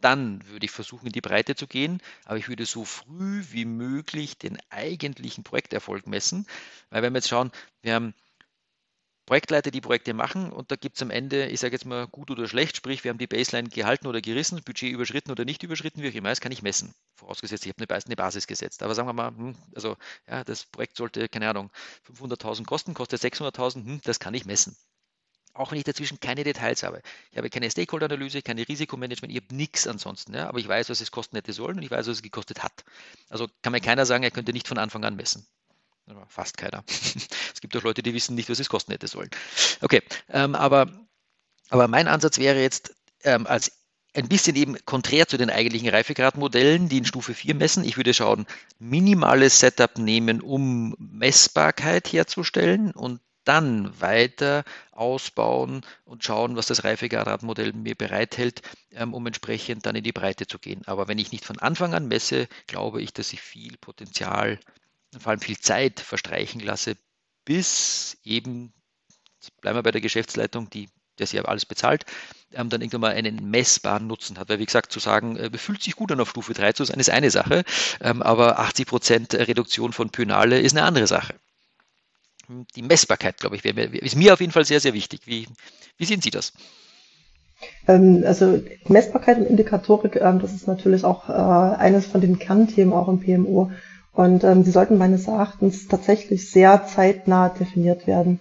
Dann würde ich versuchen, in die Breite zu gehen, aber ich würde so früh wie möglich den eigentlichen Projekterfolg messen, weil wenn wir jetzt schauen, wir haben Projektleiter, die Projekte machen und da gibt es am Ende, ich sage jetzt mal gut oder schlecht, sprich, wir haben die Baseline gehalten oder gerissen, Budget überschritten oder nicht überschritten, wie auch immer, das kann ich messen. Vorausgesetzt, ich habe eine Basis gesetzt. Aber sagen wir mal, hm, also ja, das Projekt sollte, keine Ahnung, 500.000 kosten, kostet 600.000, hm, das kann ich messen auch wenn ich dazwischen keine Details habe. Ich habe keine Stakeholder-Analyse, keine Risikomanagement, ich habe nichts ansonsten. Ja? Aber ich weiß, was es kosten hätte sollen und ich weiß, was es gekostet hat. Also kann mir keiner sagen, er könnte nicht von Anfang an messen. Fast keiner. <laughs> es gibt auch Leute, die wissen nicht, was es kosten hätte sollen. Okay, ähm, aber, aber mein Ansatz wäre jetzt, ähm, als ein bisschen eben konträr zu den eigentlichen Reifegradmodellen, die in Stufe 4 messen. Ich würde schauen, minimales Setup nehmen, um Messbarkeit herzustellen und dann weiter ausbauen und schauen, was das Reifegradmodell mir bereithält, ähm, um entsprechend dann in die Breite zu gehen. Aber wenn ich nicht von Anfang an messe, glaube ich, dass ich viel Potenzial, vor allem viel Zeit verstreichen lasse, bis eben, bleiben wir bei der Geschäftsleitung, die das ja alles bezahlt, ähm, dann irgendwann mal einen messbaren Nutzen hat. Weil, wie gesagt, zu sagen, äh, fühlt sich gut an, auf Stufe 3 zu sein, ist eine Sache, ähm, aber 80 Prozent Reduktion von Pynale ist eine andere Sache. Die Messbarkeit, glaube ich, ist mir auf jeden Fall sehr, sehr wichtig. Wie, wie sehen Sie das? Ähm, also Messbarkeit und Indikatorik, ähm, das ist natürlich auch äh, eines von den Kernthemen auch im PMO. Und ähm, die sollten meines Erachtens tatsächlich sehr zeitnah definiert werden.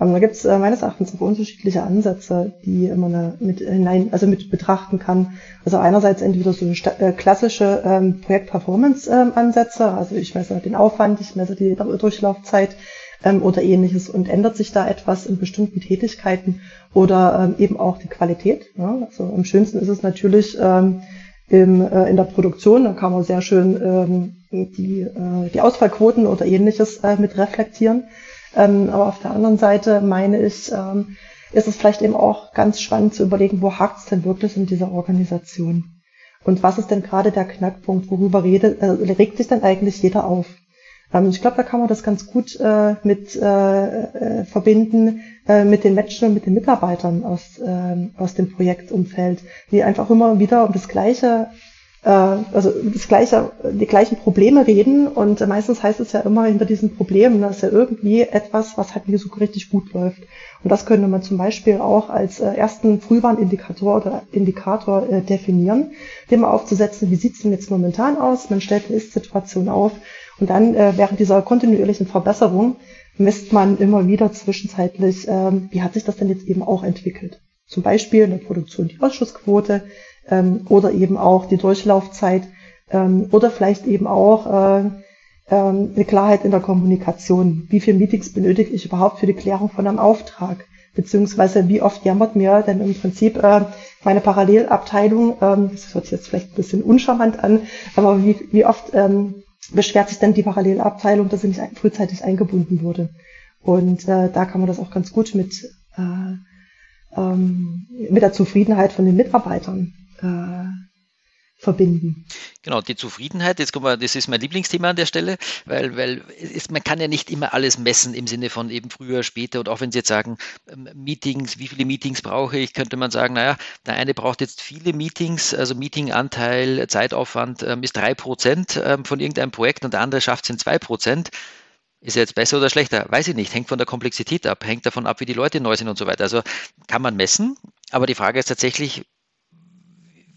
Ähm, da gibt es äh, meines Erachtens auch unterschiedliche Ansätze, die man mit hinein, also mit betrachten kann. Also einerseits entweder so äh, klassische ähm, Projekt-Performance-Ansätze, ähm, also ich messe den Aufwand, ich messe die Durchlaufzeit ähm, oder ähnliches und ändert sich da etwas in bestimmten Tätigkeiten oder ähm, eben auch die Qualität. Ja? Also am schönsten ist es natürlich ähm, im, äh, in der Produktion, da kann man sehr schön ähm, die, äh, die Ausfallquoten oder ähnliches äh, mit reflektieren. Ähm, aber auf der anderen Seite meine ich, ähm, ist es vielleicht eben auch ganz spannend zu überlegen, wo hakt es denn wirklich in dieser Organisation? Und was ist denn gerade der Knackpunkt? Worüber redet, äh, regt sich denn eigentlich jeder auf? Ähm, ich glaube, da kann man das ganz gut äh, mit äh, äh, verbinden äh, mit den Menschen und mit den Mitarbeitern aus, äh, aus dem Projektumfeld, die einfach immer wieder um das Gleiche äh, also das gleiche, die gleichen Probleme reden und meistens heißt es ja immer hinter diesen Problemen, dass ja irgendwie etwas, was halt nicht so richtig gut läuft. Und das könnte man zum Beispiel auch als äh, ersten Frühwarnindikator oder Indikator äh, definieren, den mal aufzusetzen, wie sieht's denn jetzt momentan aus? Man stellt eine Ist-Situation auf und dann äh, während dieser kontinuierlichen Verbesserung misst man immer wieder zwischenzeitlich, ähm, wie hat sich das denn jetzt eben auch entwickelt. Zum Beispiel in der Produktion die Ausschussquote, ähm, oder eben auch die Durchlaufzeit ähm, oder vielleicht eben auch äh, ähm, eine Klarheit in der Kommunikation. Wie viele Meetings benötige ich überhaupt für die Klärung von einem Auftrag? Beziehungsweise wie oft jammert mir denn im Prinzip äh, meine Parallelabteilung, ähm, das hört sich jetzt vielleicht ein bisschen uncharmant an, aber wie, wie oft ähm, beschwert sich denn die Parallelabteilung, dass sie nicht frühzeitig eingebunden wurde? Und äh, da kann man das auch ganz gut mit, äh, ähm, mit der Zufriedenheit von den Mitarbeitern äh, verbinden. Genau, die Zufriedenheit, jetzt kommen wir, das ist mein Lieblingsthema an der Stelle, weil, weil ist, man kann ja nicht immer alles messen im Sinne von eben früher, später und auch wenn Sie jetzt sagen, ähm, Meetings, wie viele Meetings brauche ich, könnte man sagen, naja, der eine braucht jetzt viele Meetings, also Meetinganteil, Zeitaufwand ähm, ist drei Prozent ähm, von irgendeinem Projekt und der andere schafft es in zwei Prozent. Ist er jetzt besser oder schlechter? Weiß ich nicht. Hängt von der Komplexität ab, hängt davon ab, wie die Leute neu sind und so weiter. Also kann man messen, aber die Frage ist tatsächlich,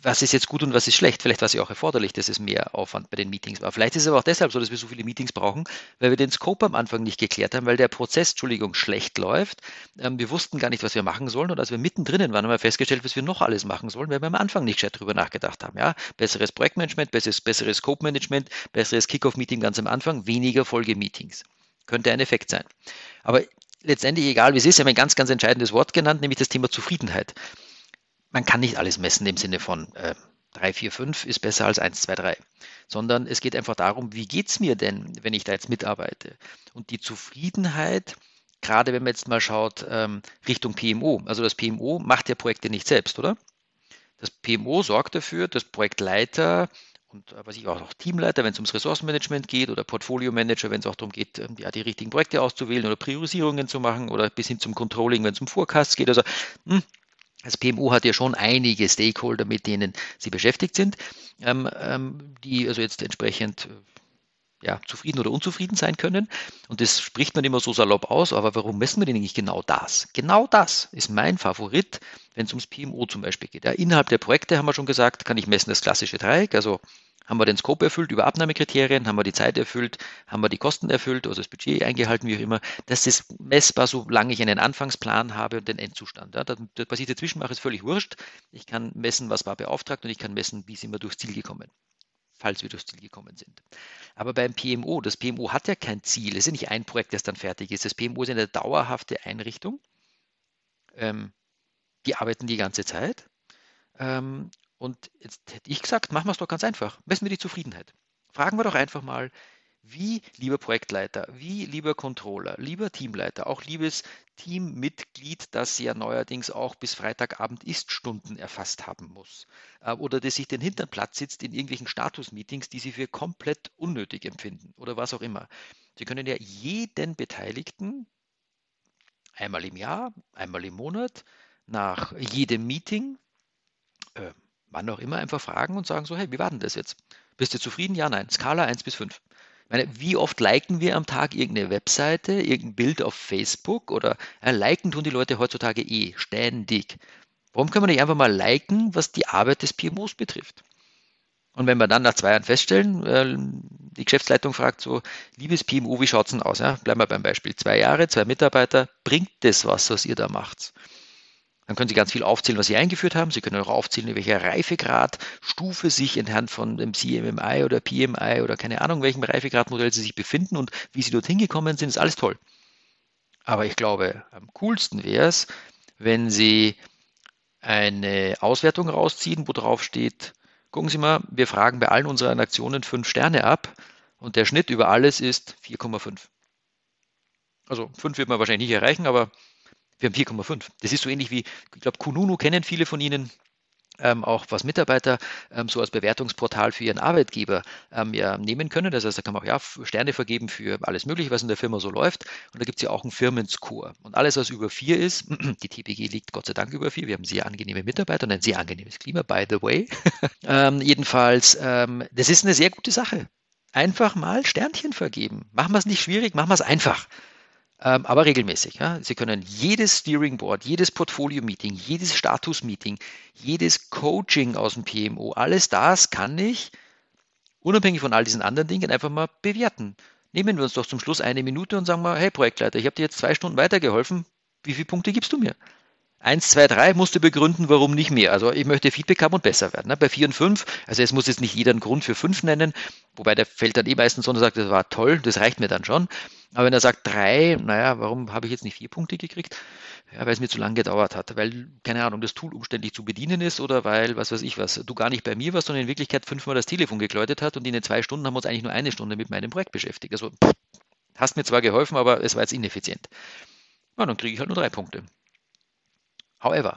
was ist jetzt gut und was ist schlecht. Vielleicht war es ja auch erforderlich, dass es mehr Aufwand bei den Meetings war. Vielleicht ist es aber auch deshalb so, dass wir so viele Meetings brauchen, weil wir den Scope am Anfang nicht geklärt haben, weil der Prozess, Entschuldigung, schlecht läuft. Ähm, wir wussten gar nicht, was wir machen sollen und als wir mittendrin waren, haben wir festgestellt, was wir noch alles machen sollen, weil wir am Anfang nicht gescheit drüber nachgedacht haben. Ja, besseres Projektmanagement, besseres, besseres Scope-Management, besseres Kickoff-Meeting ganz am Anfang, weniger Folgemeetings. Könnte ein Effekt sein. Aber letztendlich, egal wie es ist, haben wir ein ganz, ganz entscheidendes Wort genannt, nämlich das Thema Zufriedenheit man kann nicht alles messen im Sinne von äh, 3, 4, 5 ist besser als 1, 2, 3, sondern es geht einfach darum, wie geht es mir denn, wenn ich da jetzt mitarbeite? Und die Zufriedenheit, gerade wenn man jetzt mal schaut ähm, Richtung PMO, also das PMO macht ja Projekte nicht selbst, oder? Das PMO sorgt dafür, dass Projektleiter und äh, was ich auch noch Teamleiter, wenn es ums Ressourcenmanagement geht oder Portfolio-Manager, wenn es auch darum geht, ähm, ja, die richtigen Projekte auszuwählen oder Priorisierungen zu machen oder bis hin zum Controlling, wenn es um Forecasts geht. Also mh, hm, das PMU hat ja schon einige Stakeholder, mit denen sie beschäftigt sind, ähm, ähm, die also jetzt entsprechend ja, zufrieden oder unzufrieden sein können. Und das spricht man immer so salopp aus, aber warum messen wir denn nicht genau das? Genau das ist mein Favorit, wenn es ums PMO zum Beispiel geht. Ja, innerhalb der Projekte haben wir schon gesagt, kann ich messen das klassische Dreieck, also Haben wir den Scope erfüllt über Abnahmekriterien? Haben wir die Zeit erfüllt? Haben wir die Kosten erfüllt oder das Budget eingehalten, wie auch immer? Das ist messbar, solange ich einen Anfangsplan habe und den Endzustand. Ja, das, das passiert dazwischen mache, ist völlig wurscht. Ich kann messen, was war beauftragt und ich kann messen, wie sind wir durchs Ziel gekommen falls wir durchs Ziel gekommen sind. Aber beim PMO, das PMO hat ja kein Ziel. Es ist ja nicht ein Projekt, das dann fertig ist. Das PMO ist eine dauerhafte Einrichtung. Ähm, die arbeiten die ganze Zeit. Ähm, und jetzt hätte ich gesagt, machen wir es doch ganz einfach. Messen wir die Zufriedenheit. Fragen wir doch einfach mal, wie, lieber Projektleiter, wie, lieber Controller, lieber Teamleiter, auch liebes Teammitglied, das ja neuerdings auch bis Freitagabend Ist-Stunden erfasst haben muss äh, oder das sich den Hintern Platz sitzt in irgendwelchen Status-Meetings, die Sie für komplett unnötig empfinden oder was auch immer. Sie können ja jeden Beteiligten einmal im Jahr, einmal im Monat, nach jedem Meeting, äh, wann auch immer, einfach fragen und sagen so, hey, wie war denn das jetzt? Bist du zufrieden? Ja, nein. Skala 1 bis 5. Meine, wie oft liken wir am Tag irgendeine Webseite, irgendein Bild auf Facebook oder äh, liken tun die Leute heutzutage eh ständig. Warum können wir nicht einfach mal liken, was die Arbeit des PMOs betrifft? Und wenn wir dann nach zwei Jahren feststellen, äh, die Geschäftsleitung fragt so, liebes PMO, wie schaut es denn aus? Ja, bleiben wir beim Beispiel. Zwei Jahre, zwei Mitarbeiter, bringt das was, was ihr da macht? Dann können Sie ganz viel aufzählen, was Sie eingeführt haben. Sie können auch aufzählen, in welcher Reifegradstufe sich anhand von dem CMMI oder PMI oder keine Ahnung, welchem Reifegradmodell Sie sich befinden und wie Sie dorthin gekommen sind, ist alles toll. Aber ich glaube, am coolsten wäre es, wenn Sie eine Auswertung rausziehen, wo drauf steht, gucken Sie mal, wir fragen bei allen unseren Aktionen fünf Sterne ab und der Schnitt über alles ist 4,5. Also fünf wird man wahrscheinlich nicht erreichen, aber wir haben 4,5. Das ist so ähnlich wie, ich glaube, Kununu kennen viele von Ihnen. Ähm, auch was Mitarbeiter ähm, so als Bewertungsportal für ihren Arbeitgeber ähm, ja, nehmen können. Das heißt, da kann man auch ja, Sterne vergeben für alles Mögliche, was in der Firma so läuft. Und da gibt es ja auch einen Firmenscore. Und alles, was über vier ist, <clears throat> die TPG liegt Gott sei Dank über vier. Wir haben sehr angenehme Mitarbeiter und ein sehr angenehmes Klima, by the way. <laughs> Ähm, jedenfalls, ähm, das ist eine sehr gute Sache. Einfach mal Sternchen vergeben. Machen wir es nicht schwierig, machen wir es einfach. Ähm, aber regelmäßig. Ja. Sie können jedes Steering Board, jedes Portfolio-Meeting, jedes Status-Meeting, jedes Coaching aus dem PMO, alles das kann ich, unabhängig von all diesen anderen Dingen, einfach mal bewerten. Nehmen wir uns doch zum Schluss eine Minute und sagen mal, hey Projektleiter, ich habe dir jetzt zwei Stunden weitergeholfen, wie viele Punkte gibst du mir? Eins, zwei, drei musst du begründen, warum nicht mehr. Also ich möchte Feedback haben und besser werden. Ne? Bei vier und fünf, also es muss jetzt nicht jeder einen Grund für fünf nennen, wobei der fällt dann eh meistens so und sagt, das war toll, das reicht mir dann schon. Aber wenn er sagt drei, naja, warum habe ich jetzt nicht vier Punkte gekriegt? Ja, weil es mir zu lange gedauert hat, weil, keine Ahnung, das Tool umständlich zu bedienen ist oder weil, was weiß ich was, du gar nicht bei mir warst, sondern in Wirklichkeit fünfmal das Telefon geläutet hat und in den zwei Stunden haben wir uns eigentlich nur eine Stunde mit meinem Projekt beschäftigt. Also, pff, hast mir zwar geholfen, aber es war jetzt ineffizient. Ja, dann kriege ich halt nur drei Punkte. However,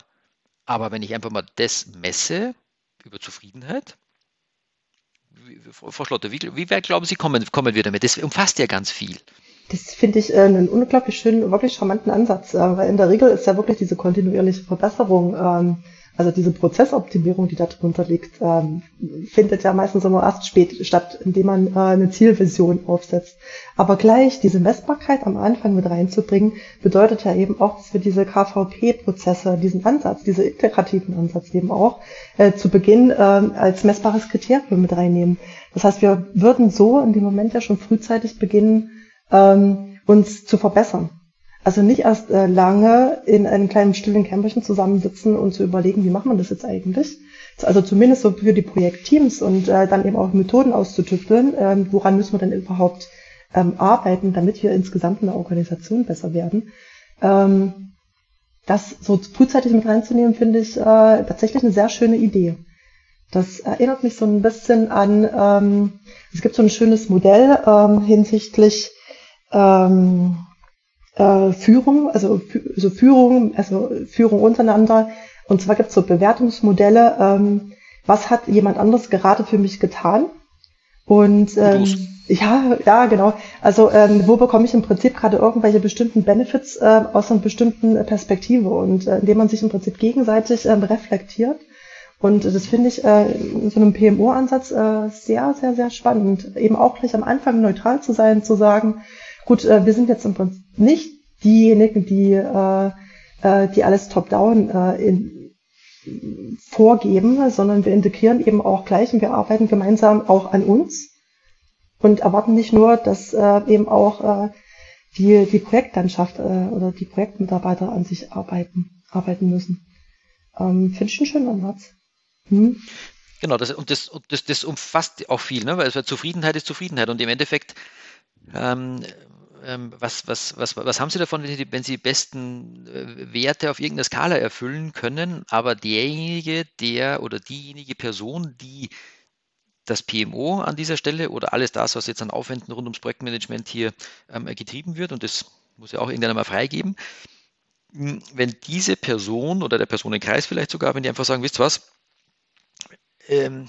aber wenn ich einfach mal das messe über Zufriedenheit, Frau Schlotter, wie, wie weit glauben Sie, kommen, kommen wir damit? Das umfasst ja ganz viel. Das finde ich äh, einen unglaublich schönen, wirklich charmanten Ansatz, äh, weil in der Regel ist ja wirklich diese kontinuierliche Verbesserung, ähm, also diese Prozessoptimierung, die da drunter liegt, ähm, findet ja meistens immer erst spät statt, indem man äh, eine Zielvision aufsetzt. Aber gleich diese Messbarkeit am Anfang mit reinzubringen, bedeutet ja eben auch, dass wir diese KVP-Prozesse, diesen Ansatz, diese integrativen Ansatz eben auch äh, zu Beginn äh, als messbares Kriterium mit reinnehmen. Das heißt, wir würden so in dem Moment ja schon frühzeitig beginnen, ähm, uns zu verbessern. Also nicht erst äh, lange in einem kleinen stillen Kämmerchen zusammensitzen und zu überlegen, wie machen wir das jetzt eigentlich. Also zumindest so für die Projektteams und äh, dann eben auch Methoden auszutüfteln, ähm, woran müssen wir denn überhaupt ähm, arbeiten, damit wir insgesamt in der Organisation besser werden. Ähm, das so frühzeitig mit reinzunehmen, finde ich äh, tatsächlich eine sehr schöne Idee. Das erinnert mich so ein bisschen an, ähm, es gibt so ein schönes Modell ähm, hinsichtlich ähm, äh, Führung, also, also Führung, also Führung untereinander. Und zwar gibt es so Bewertungsmodelle, ähm, was hat jemand anderes gerade für mich getan? Und ähm, ja, ja, genau. Also ähm, wo bekomme ich im Prinzip gerade irgendwelche bestimmten Benefits äh, aus einer bestimmten Perspektive und äh, indem man sich im Prinzip gegenseitig ähm, reflektiert. Und das finde ich äh, in so einem PMO-Ansatz äh, sehr, sehr, sehr spannend. Eben auch gleich am Anfang neutral zu sein, zu sagen, Gut, äh, wir sind jetzt im Prinzip nicht diejenigen, die, äh, äh, die alles top-down äh, in, vorgeben, sondern wir integrieren eben auch gleich und wir arbeiten gemeinsam auch an uns und erwarten nicht nur, dass äh, eben auch äh, die, die Projektlandschaft äh, oder die Projektmitarbeiter an sich arbeiten, arbeiten müssen. Ähm, Finde ich einen schönen Ansatz. Hm? Genau, das, und, das, und das, das umfasst auch viel, ne? weil Zufriedenheit ist Zufriedenheit und im Endeffekt ähm, was, was, was, was haben Sie davon, wenn Sie, wenn Sie besten äh, Werte auf irgendeiner Skala erfüllen können, aber derjenige, der oder diejenige Person, die das PMO an dieser Stelle oder alles das, was jetzt an Aufwänden rund ums Projektmanagement hier ähm, getrieben wird, und das muss ja auch irgendwann mal freigeben, hm, wenn diese Person oder der Personenkreis vielleicht sogar, wenn die einfach sagen, wisst ihr was, ähm,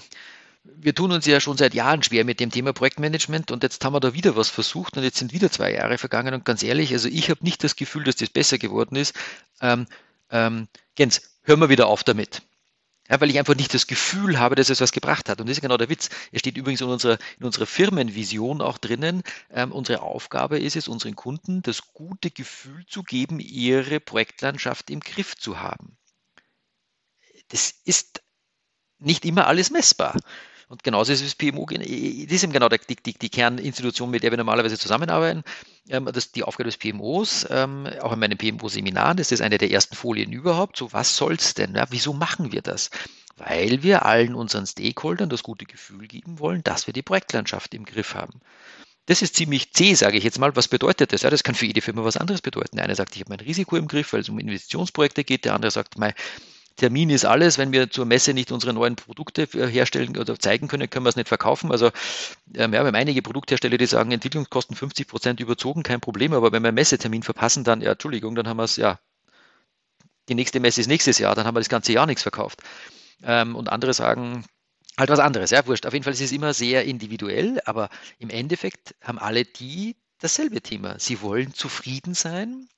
wir tun uns ja schon seit Jahren schwer mit dem Thema Projektmanagement und jetzt haben wir da wieder was versucht und jetzt sind wieder zwei Jahre vergangen und ganz ehrlich, also ich habe nicht das Gefühl, dass das besser geworden ist. Ähm, ähm, Jens, hören wir wieder auf damit. Ja, weil ich einfach nicht das Gefühl habe, dass es was gebracht hat. Und das ist genau der Witz. Es steht übrigens in unserer, in unserer Firmenvision auch drinnen. Ähm, unsere Aufgabe ist es, unseren Kunden das gute Gefühl zu geben, ihre Projektlandschaft im Griff zu haben. Das ist nicht immer alles messbar. Und genauso ist es PMO, das ist eben genau die, die, die Kerninstitution, mit der wir normalerweise zusammenarbeiten. Ähm, das ist die Aufgabe des PMOs, ähm, auch in meinem PMO-Seminar, das ist eine der ersten Folien überhaupt. So, was soll's denn? Ja, wieso machen wir das? Weil wir allen unseren Stakeholdern das gute Gefühl geben wollen, dass wir die Projektlandschaft im Griff haben. Das ist ziemlich zäh, sage ich jetzt mal. Was bedeutet das? Ja, das kann für jede Firma was anderes bedeuten. Der eine sagt, ich habe mein Risiko im Griff, weil es um Investitionsprojekte geht. Der andere sagt, mein, Termin ist alles. Wenn wir zur Messe nicht unsere neuen Produkte herstellen oder zeigen können, können wir es nicht verkaufen. Also ähm, ja, wir haben einige Produkthersteller, die sagen, Entwicklungskosten 50 Prozent überzogen, kein Problem. Aber wenn wir einen Messetermin verpassen, dann, ja, Entschuldigung, dann haben wir es, ja, die nächste Messe ist nächstes Jahr, dann haben wir das ganze Jahr nichts verkauft. Ähm, und andere sagen, halt was anderes, ja, wurscht. Auf jeden Fall ist es immer sehr individuell, aber im Endeffekt haben alle die dasselbe Thema. Sie wollen zufrieden sein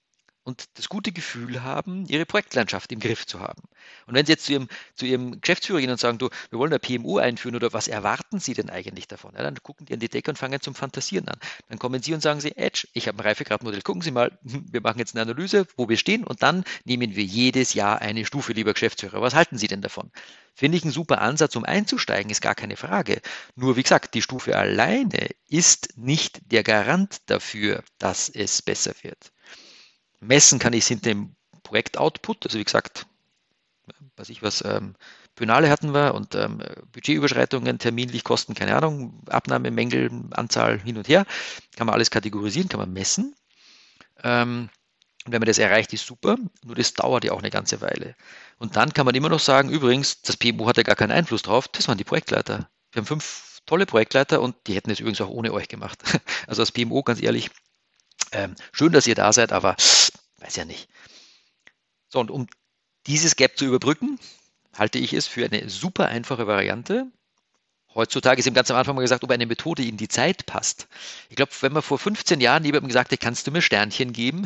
und das gute Gefühl haben, ihre Projektlandschaft im Griff zu haben. Und wenn Sie jetzt zu Ihrem, zu Ihrem Geschäftsführer gehen und sagen, du, wir wollen ein PMU einführen oder was erwarten Sie denn eigentlich davon? Ja, dann gucken die an die Decke und fangen zum Fantasieren an. Dann kommen Sie und sagen Sie, Edge, ich habe ein Reifegradmodell, gucken Sie mal, <laughs> wir machen jetzt eine Analyse, wo wir stehen und dann nehmen wir jedes Jahr eine Stufe, lieber Geschäftsführer. Was halten Sie denn davon? Finde ich einen super Ansatz, um einzusteigen, ist gar keine Frage. Nur wie gesagt, die Stufe alleine ist nicht der Garant dafür, dass es besser wird. Messen kann ich es hinter dem Projektoutput, also wie gesagt, weiß ich was, ähm, Penale hatten wir und ähm, Budgetüberschreitungen, terminlich Kosten, keine Ahnung, Abnahmemängel, Anzahl hin und her, kann man alles kategorisieren, kann man messen. Ähm, und wenn man das erreicht, ist super, nur das dauert ja auch eine ganze Weile. Und dann kann man immer noch sagen, übrigens, das PMO hat ja gar keinen Einfluss drauf, das waren die Projektleiter. Wir haben fünf tolle Projektleiter und die hätten es übrigens auch ohne euch gemacht. <laughs> Also das PMO, ganz ehrlich, ähm, schön, dass ihr da seid, aber weiß ja nicht. So, und um dieses Gap zu überbrücken, halte ich es für eine super einfache Variante. Heutzutage ist ihm ganz am Anfang mal gesagt, ob eine Methode in die Zeit passt. Ich glaube, wenn man vor 15 Jahren jemandem gesagt hätte, kannst du mir Sternchen geben,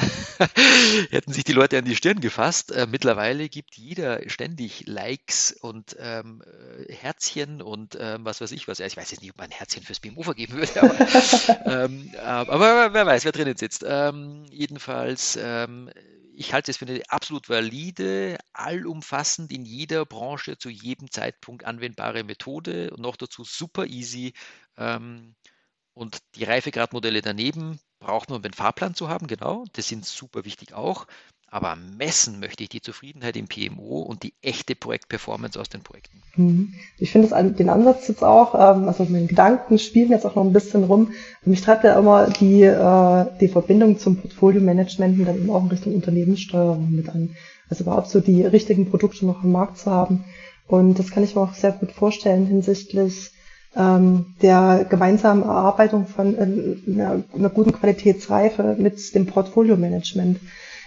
<laughs> hätten sich die Leute an die Stirn gefasst. Äh, mittlerweile gibt jeder ständig Likes und ähm, äh, Herzchen und ähm, was weiß ich was. Ich weiß jetzt nicht, ob man ein Herzchen fürs BMO vergeben würde, aber, <laughs> ähm, aber wer weiß, wer drinnen sitzt. Ähm, jedenfalls ähm, ich halte es für eine absolut valide, allumfassend in jeder Branche zu jedem Zeitpunkt anwendbare Methode und noch dazu super easy. Ähm, und die Reifegradmodelle daneben braucht man, um einen Fahrplan zu haben, genau. Das sind super wichtig auch. Aber messen möchte ich die Zufriedenheit im PMO und die echte Projektperformance aus den Projekten. Mhm. Ich finde den Ansatz jetzt auch, ähm, also den Gedanken spielen jetzt auch noch ein bisschen rum. Mich treibt ja immer die, äh, die Verbindung zum Portfolio-Management und dann eben auch in Richtung Unternehmenssteuerung mit an. Also überhaupt so die richtigen Produkte noch am Markt zu haben. Und das kann ich mir auch sehr gut vorstellen hinsichtlich ähm, der gemeinsamen Erarbeitung von äh, einer, einer guten Qualitätsreife mit dem Portfolio-Management.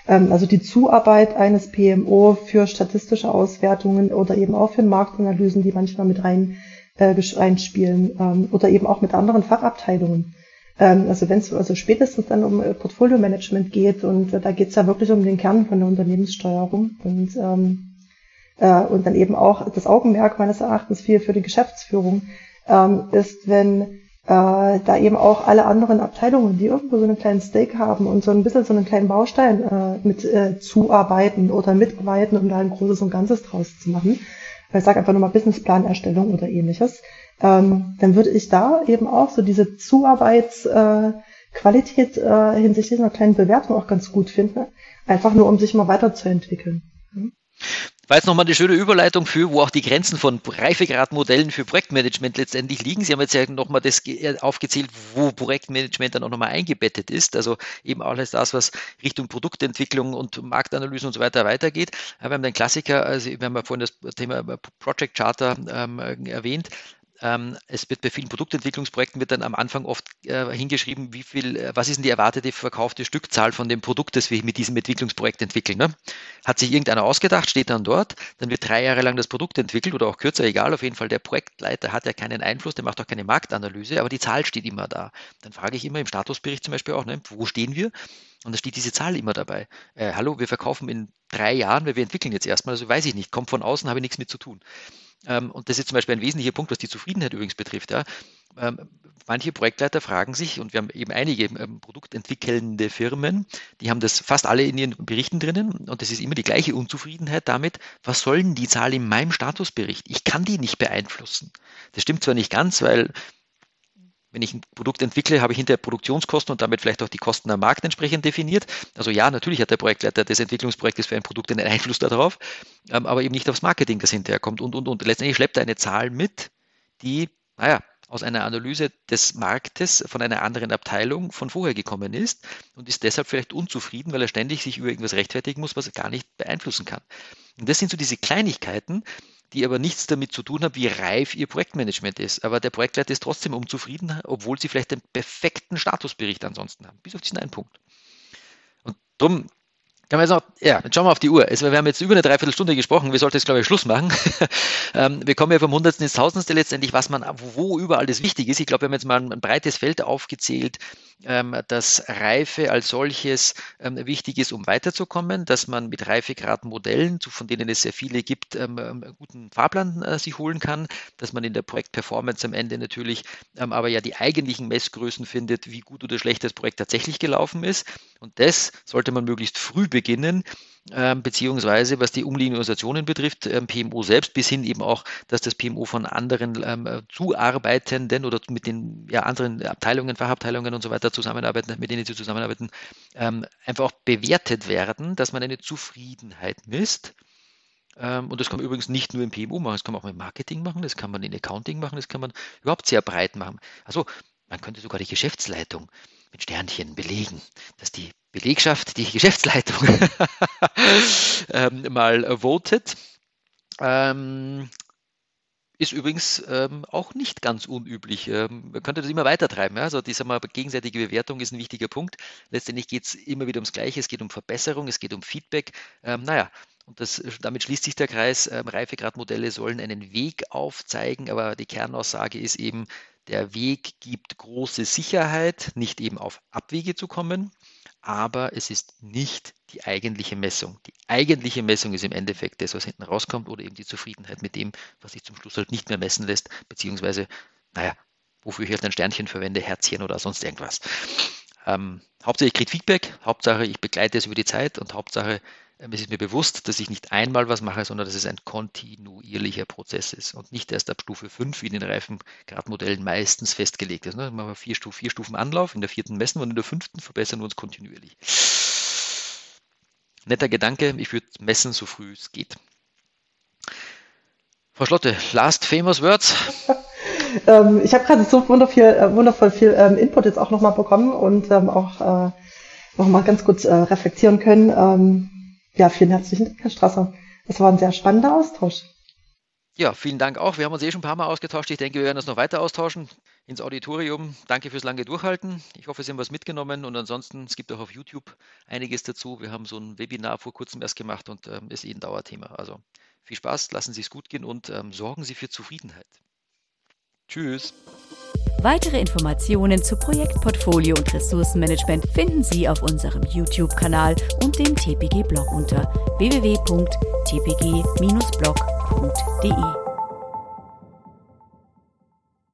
Ähm, also die Zuarbeit eines PMO für statistische Auswertungen oder eben auch für Marktanalysen, die manchmal mit rein äh, reinspielen ähm, oder eben auch mit anderen Fachabteilungen. Ähm, also wenn es also spätestens dann um äh, Portfolio-Management geht und äh, da geht es ja wirklich um den Kern von der Unternehmenssteuerung und ähm, äh, und dann eben auch das Augenmerk meines Erachtens viel für die Geschäftsführung ähm, ist, wenn äh, da eben auch alle anderen Abteilungen, die irgendwo so einen kleinen Stake haben und so ein bisschen so einen kleinen Baustein äh, mit äh, zuarbeiten oder mitarbeiten, um da ein großes und Ganzes draus zu machen. Ich sage einfach nochmal Businessplanerstellung oder ähnliches. Ähm, dann würde ich da eben auch so diese Zuarbeitsqualität äh, äh, hinsichtlich einer kleinen Bewertung auch ganz gut finden. Einfach nur, um sich mal weiterzuentwickeln. War jetzt nochmal eine schöne Überleitung für, wo auch die Grenzen von Reifegradmodellen für Projektmanagement letztendlich liegen. Sie haben jetzt ja nochmal das äh, aufgezählt, wo Projektmanagement dann auch nochmal eingebettet ist. Also eben alles das, was Richtung Produktentwicklung und Marktanalyse und so weiter weitergeht. Wir haben den Klassiker, also wir haben ja vorhin das Thema Project Charter ähm, erwähnt. Ähm, es wird bei vielen Produktentwicklungsprojekten wird dann am Anfang oft äh, hingeschrieben, wie viel, äh, was ist denn die erwartete verkaufte Stückzahl von dem Produkt, das wir mit diesem Entwicklungsprojekt entwickeln. Ne? Hat sich irgendeiner ausgedacht, steht dann dort, dann wird drei Jahre lang das Produkt entwickelt oder auch kürzer, egal, auf jeden Fall der Projektleiter hat ja keinen Einfluss, der macht auch keine Marktanalyse, aber die Zahl steht immer da. Dann frage ich immer im Statusbericht zum Beispiel auch, ne, wo stehen wir? Und da steht diese Zahl immer dabei. Äh, hallo, wir verkaufen in drei Jahren, weil wir entwickeln jetzt erstmal, also weiß ich nicht, kommt von außen, habe ich nichts mit zu tun. Ähm, und das ist zum Beispiel ein wesentlicher Punkt, was die Zufriedenheit übrigens betrifft. Ja. Ähm, manche Projektleiter fragen sich, und wir haben eben einige ähm, produktentwickelnde Firmen, die haben das fast alle in ihren Berichten drinnen, und das ist immer die gleiche Unzufriedenheit damit, was sollen die Zahl in meinem Statusbericht? Ich kann die nicht beeinflussen. Das stimmt zwar nicht ganz, weil wenn ich ein Produkt entwickle, habe ich hinterher Produktionskosten und damit vielleicht auch die Kosten am Markt entsprechend definiert. Also ja, natürlich hat der Projektleiter des Entwicklungsprojektes für ein Produkt einen Einfluss darauf, ähm, aber eben nicht aufs Marketing, das hinterher kommt. Und, und, und letztendlich schleppt er eine Zahl mit, die, naja, aus einer Analyse des Marktes von einer anderen Abteilung von vorher gekommen ist und ist deshalb vielleicht unzufrieden, weil er ständig sich über irgendwas rechtfertigen muss, was er gar nicht beeinflussen kann. Und das sind so diese Kleinigkeiten, die aber nichts damit zu tun haben, wie reif ihr Projektmanagement ist. Aber der Projektleiter ist trotzdem unzufrieden, obwohl sie vielleicht den perfekten Statusbericht ansonsten haben, bis auf diesen einen Punkt. Und darum kann man jetzt noch, ja, jetzt schauen wir auf die Uhr. Also wir haben jetzt über eine Dreiviertelstunde gesprochen. Wir sollten jetzt, glaube ich, Schluss machen. <laughs> Ähm, wir kommen ja vom Hundertsten ins Tausendste letztendlich, was man, wo überall das wichtig ist. Ich glaube, wir haben jetzt mal ein, breites Feld aufgezählt, dass Reife als solches ähm, wichtig ist, um weiterzukommen, dass man mit Reifegradmodellen, von denen es sehr viele gibt, einen guten Fahrplan äh, sich holen kann, dass man in der Projektperformance am Ende natürlich aber ja die eigentlichen Messgrößen findet, wie gut oder schlecht das Projekt tatsächlich gelaufen ist. Und das sollte man möglichst früh beginnen, ähm, beziehungsweise was die umliegenden Organisationen betrifft, ähm, PMO selbst, bis hin eben auch, dass das PMO von anderen ähm, Zuarbeitenden oder mit den ja, anderen Abteilungen, Fachabteilungen und so weiter zusammenarbeiten, mit denen sie zusammenarbeiten, einfach auch bewertet werden, dass man eine Zufriedenheit misst. Und das kann man übrigens nicht nur im PMO machen, das kann man auch im Marketing machen, das kann man in Accounting machen, das kann man überhaupt sehr breit machen. Also man könnte sogar die Geschäftsleitung mit Sternchen belegen, dass die Belegschaft, die Geschäftsleitung <laughs> ähm, mal votet. Ähm, ist übrigens ähm, auch nicht ganz unüblich. Ähm, man könnte das immer weiter treiben. Ja? Also diese mal, gegenseitige Bewertung ist ein wichtiger Punkt. Letztendlich geht es immer wieder ums Gleiche. Es geht um Verbesserung, es geht um Feedback. Ähm, naja, und das, damit schließt sich der Kreis. Ähm, Reifegradmodelle sollen einen Weg aufzeigen, aber die Kernaussage ist eben, der Weg gibt große Sicherheit, nicht eben auf Abwege zu kommen, aber es ist nicht die eigentliche Messung. Die eigentliche Messung ist im Endeffekt das, was hinten rauskommt oder eben die Zufriedenheit mit dem, was sich zum Schluss halt nicht mehr messen lässt, beziehungsweise, naja, wofür ich halt ein Sternchen verwende, Herzchen oder sonst irgendwas. Ähm, Hauptsache ich kriege Feedback, Hauptsache ich begleite es über die Zeit und Hauptsache es ist mir bewusst, dass ich nicht einmal was mache, sondern dass es ein kontinuierlicher Prozess ist und nicht erst ab Stufe 5 wie in den Reifengradmodellen meistens festgelegt ist. Ne? Machen wir vier, Stufen, vier Stufen Anlauf, in der vierten messen und in der fünften verbessern wir uns kontinuierlich. Netter Gedanke, ich würde messen, so früh es geht. Frau Schlotte, last famous words. <laughs> ähm, ich habe gerade so wundervoll, äh, wundervoll viel ähm, Input jetzt auch nochmal bekommen und ähm, auch äh, nochmal ganz kurz äh, reflektieren können. Ähm, ja, vielen herzlichen Dank, Herr Strasser. Es war ein sehr spannender Austausch. Ja, vielen Dank auch. Wir haben uns eh schon ein paar Mal ausgetauscht. Ich denke, wir werden uns noch weiter austauschen ins Auditorium. Danke fürs lange Durchhalten. Ich hoffe, Sie haben was mitgenommen und ansonsten, es gibt auch auf YouTube einiges dazu. Wir haben so ein Webinar vor kurzem erst gemacht und ähm, ist eh ein Dauerthema. Also viel Spaß, lassen Sie es gut gehen und ähm, sorgen Sie für Zufriedenheit. Tschüss. Weitere Informationen zu Projektportfolio und Ressourcenmanagement finden Sie auf unserem YouTube-Kanal und dem TPG-Blog unter www.tpg-blog.de.